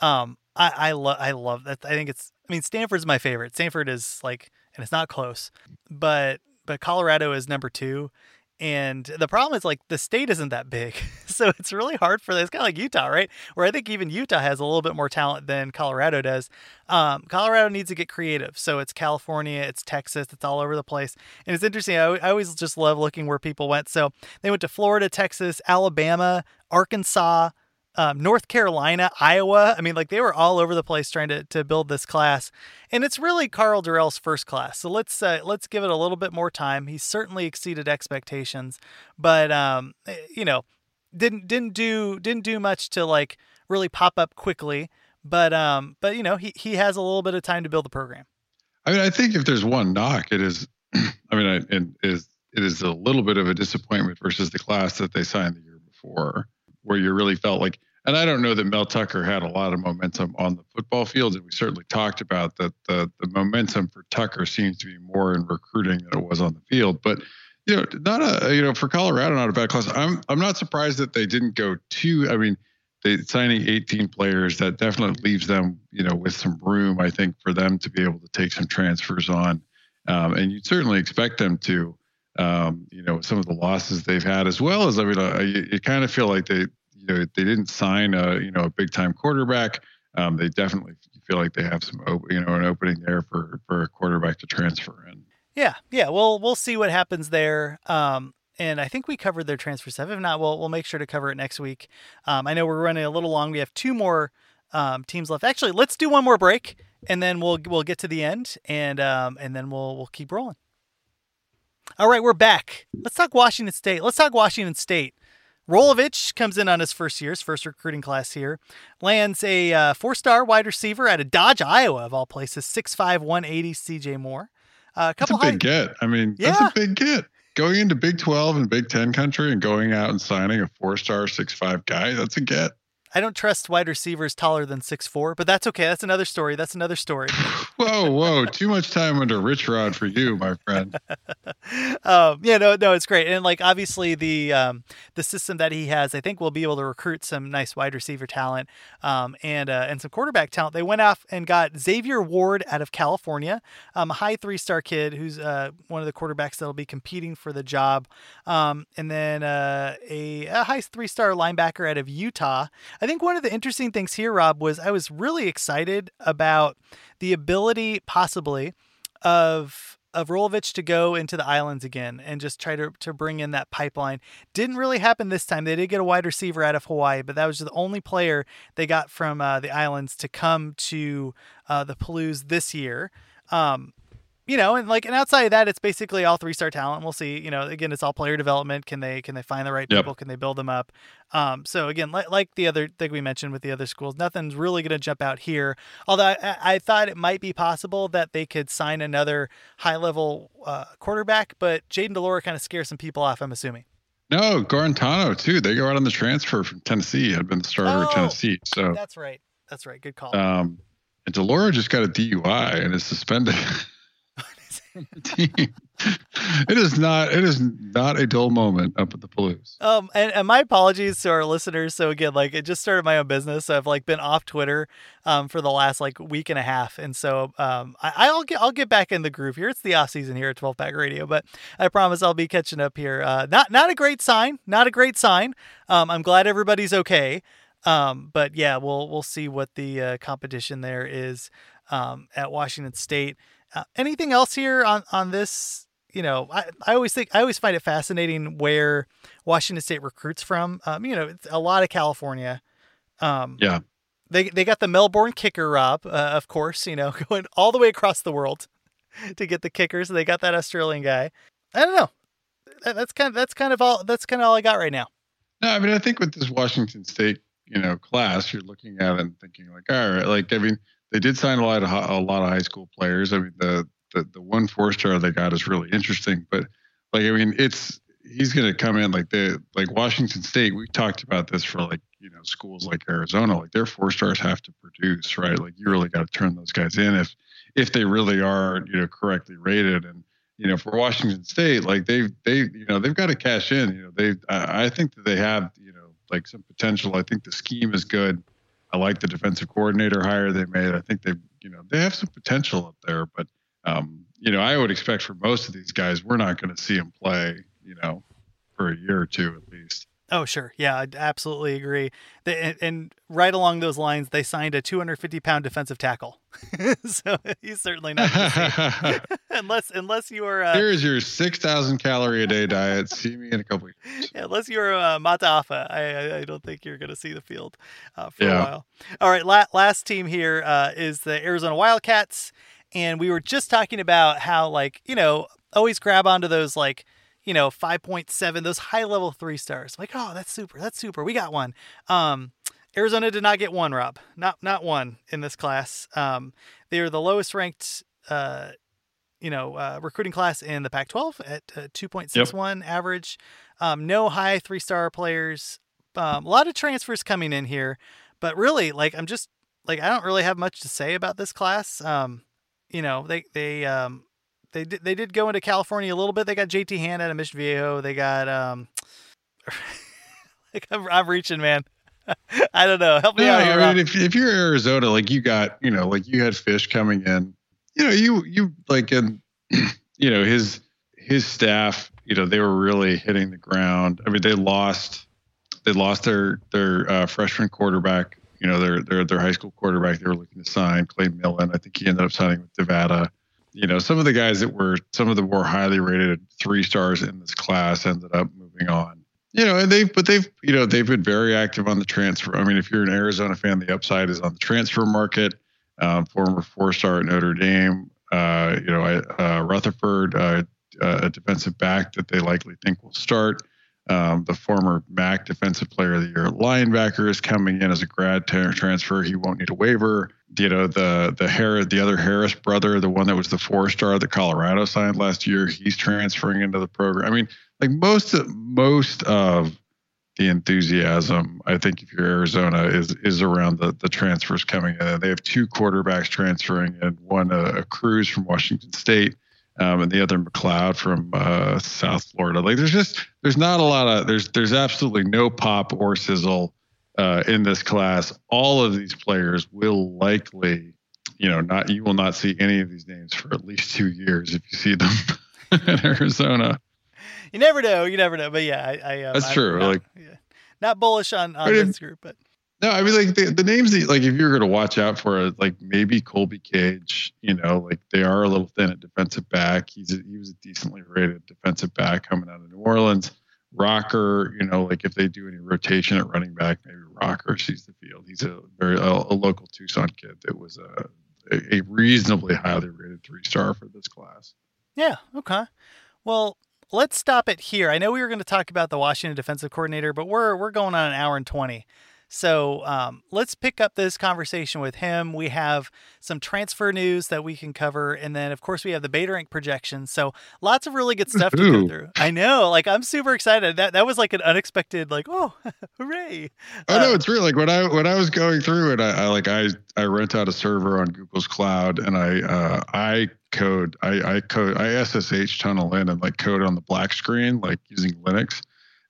Um, I I love I love that. I think it's. I mean, Stanford's my favorite. Stanford is like, and it's not close, but but Colorado is number two, and the problem is like the state isn't that big. So it's really hard for this. It's kind of like Utah, right? Where I think even Utah has a little bit more talent than Colorado does. Um, Colorado needs to get creative. So it's California, it's Texas, it's all over the place. And it's interesting. I, I always just love looking where people went. So they went to Florida, Texas, Alabama, Arkansas, um, North Carolina, Iowa. I mean, like they were all over the place trying to, to build this class, and it's really Karl Dorrell's first class. So let's uh, let's give it a little bit more time. He certainly exceeded expectations, but um, eh, you know, didn't didn't do didn't do much to like really pop up quickly. But um, but you know, he he has a little bit of time to build the program. I mean, I think if there's one knock, it is, I mean, it is it is a little bit of a disappointment versus the class that they signed the year before where you really felt like and I don't know that Mel Tucker had a lot of momentum on the football field, and we certainly talked about that the the momentum for Tucker seems to be more in recruiting than it was on the field. But you know, not a you know for Colorado, not a bad class. I'm I'm not surprised that they didn't go too. I mean, they signing 18 players that definitely leaves them you know with some room. I think for them to be able to take some transfers on, um, and you'd certainly expect them to. Um, you know, some of the losses they've had, as well as I mean, uh, you, you kind of feel like they you know they didn't sign a you know a big time quarterback. Um, they definitely feel like they have some you know an opening there for for a quarterback to transfer in. Yeah, yeah. Well, we'll see what happens there. Um, and I think we covered their transfer stuff. If not, we'll we'll make sure to cover it next week. Um, I know we're running a little long. We have two more um, teams left. Actually, let's do one more break, and then we'll we'll get to the end, and um, and then we'll we'll keep rolling. All right, we're back. Let's talk Washington State. Let's talk Washington State. Rolovich comes in on his first year, his first recruiting class here. Lands a uh, four star wide receiver out of Dodge, Iowa, of all places, 6'5, 180 CJ Moore. Uh, a couple that's a big high... get. I mean, yeah. that's a big get. Going into Big 12 and Big 10 country and going out and signing a four star, 6'5 guy, that's a get. I don't trust wide receivers taller than six four, but that's okay. That's another story. That's another story. whoa, whoa! Too much time under Rich Rod for you, my friend. um, yeah, no, no, it's great, and like obviously the um, the system that he has, I think we'll be able to recruit some nice wide receiver talent um, and uh, and some quarterback talent. They went off and got Xavier Ward out of California, um, a high three star kid who's uh, one of the quarterbacks that'll be competing for the job, um, and then uh, a, a high three star linebacker out of Utah. I think one of the interesting things here, Rob, was I was really excited about the ability, possibly, of of Rolovich to go into the islands again and just try to, to bring in that pipeline. Didn't really happen this time. They did get a wide receiver out of Hawaii, but that was the only player they got from uh, the islands to come to uh, the Palouse this year. Um, you know, and like, and outside of that, it's basically all three star talent. We'll see. You know, again, it's all player development. Can they can they find the right yep. people? Can they build them up? Um, so again, like, like the other thing we mentioned with the other schools, nothing's really going to jump out here. Although I, I, thought it might be possible that they could sign another high level uh, quarterback, but Jayden de Laura kind of scares some people off. I'm assuming. No, Guarantano too. They go out on the transfer from Tennessee. Had been the starter oh, at Tennessee. So that's right. That's right. Good call. Um, and de Laura just got a DUI and is suspended. it is not. It is not a dull moment up at the Palouse. Um, and, and my apologies to our listeners. So again, like it just started my own business. So I've like been off Twitter, um, for the last like week and a half, and so um, I, will get I'll get back in the groove here. It's the off season here at 12 Pack Radio, but I promise I'll be catching up here. Uh, not not a great sign. Not a great sign. Um, I'm glad everybody's okay. Um, but yeah, we'll we'll see what the uh, competition there is um, at Washington State. Uh, anything else here on on this? You know, I, I always think I always find it fascinating where Washington State recruits from. Um, you know, it's a lot of California. Um, yeah. They they got the Melbourne kicker, Rob. Uh, of course, you know, going all the way across the world to get the kickers. They got that Australian guy. I don't know. that's kind of that's kind of all that's kind of all I got right now. No, I mean, I think with this Washington State, you know, class, you're looking at it and thinking like, all right, like I mean, they did sign a lot of a lot of high school players. I mean, the the, the one four star they got is really interesting, but like I mean, it's he's going to come in like the like Washington State. We talked about this for like you know schools like Arizona, like their four stars have to produce, right? Like you really got to turn those guys in if if they really are you know correctly rated and you know for Washington State, like they they you know they've got to cash in. You know they I, I think that they have you know like some potential. I think the scheme is good. I like the defensive coordinator hire they made. I think they you know they have some potential up there, but um, you know I would expect for most of these guys we're not going to see them play you know for a year or two at least. Oh, sure. Yeah, I absolutely agree. They, and, and, right along those lines, they signed a 250 pound defensive tackle. so he's certainly not unless unless you are. Uh, Here's your 6,000 calorie a day diet. see me in a couple years. Yeah, unless you're uh, Mata'afa, I, I don't think you're going to see the field uh, for yeah. a while. All right, la- last team here uh, is the Arizona Wildcats, and we were just talking about how like you know always grab onto those like you know, 5.7, those high level three stars. Like, oh, that's super. That's super. We got one. Um, Arizona did not get one, Rob. Not not one in this class. Um, they are the lowest ranked, uh, you know, uh, recruiting class in the Pac-12 at uh, 2.61 yep. average. Um, no high three star players. Um, a lot of transfers coming in here, but really, like, I'm just like I don't really have much to say about this class. Um, you know, they they um, they did they did go into California a little bit. They got JT Hand out of Mission Viejo. They got um like I'm, I'm reaching, man. I don't know. Help me yeah, out here. I mean, if if you're Arizona, like you got, you know, like you had Fisch coming in, you know, you you like and you know his his staff, you know, they were really hitting the ground. I mean, they lost they lost their their uh, freshman quarterback. You know, their their their high school quarterback. They were looking to sign Clay Millen. I think he ended up signing with Nevada you know, some of the guys that were some of the more highly rated three stars in this class ended up moving on. You know, and they've but they've you know they've been very active on the transfer. I mean, if you're an Arizona fan, the upside is on the transfer market. Um, former four star at Notre Dame, uh, you know, uh, Rutherford, uh, a defensive back that they likely think will start. Um, the former MAC Defensive Player of the Year linebacker is coming in as a grad transfer. He won't need a waiver. You know the the Harris, the other Harris brother, the one that was the four star that Colorado signed last year, he's transferring into the program. I mean, like most of, most of the enthusiasm, I think, if you're Arizona, is is around the the transfers coming in. They have two quarterbacks transferring, and one a, a Cruz from Washington State um, and the other McCloud from uh, South Florida. Like there's just there's not a lot of there's there's absolutely no pop or sizzle uh, in this class. All of these players will likely, you know, not you will not see any of these names for at least two years if you see them in Arizona. You never know. You never know. But yeah, I, I um, that's true. Not, like yeah. not bullish on on this group, but no, I mean like the, the names that like if you're going to watch out for it, like maybe Colby Cage, you know, like they are a little thin at defensive back. He's a, he was a decently rated defensive back coming out of New Orleans. Rocker, you know, like if they do any rotation at running back, maybe Rocker sees the field. He's a very a, a local Tucson kid that was a a reasonably highly rated three star for this class. Yeah. Okay. Well, let's stop it here. I know we were going to talk about the Washington defensive coordinator, but we're we're going on an hour and twenty. So um, let's pick up this conversation with him. We have some transfer news that we can cover, and then of course we have the beta rank projections. So lots of really good stuff to go through. I know, like I'm super excited. That that was like an unexpected, like oh, hooray! I know uh, it's real. Like when I when I was going through it, I, I like I I rent out a server on Google's cloud, and I uh, I code I I code I SSH tunnel in and like code on the black screen, like using Linux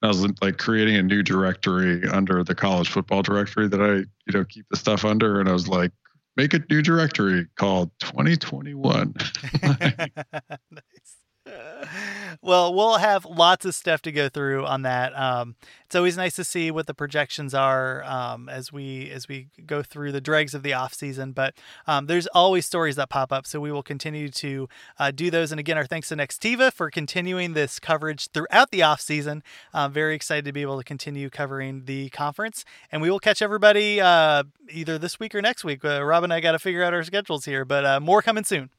I was like creating a new directory under the college football directory that I, you know, keep the stuff under. And I was like, make a new directory called 2021. nice well, we'll have lots of stuff to go through on that. Um, it's always nice to see what the projections are um, as we as we go through the dregs of the off season. But um, there's always stories that pop up, so we will continue to uh, do those. And again, our thanks to Nextiva for continuing this coverage throughout the off season. I'm very excited to be able to continue covering the conference, and we will catch everybody uh, either this week or next week. Uh, Rob and I got to figure out our schedules here, but uh, more coming soon.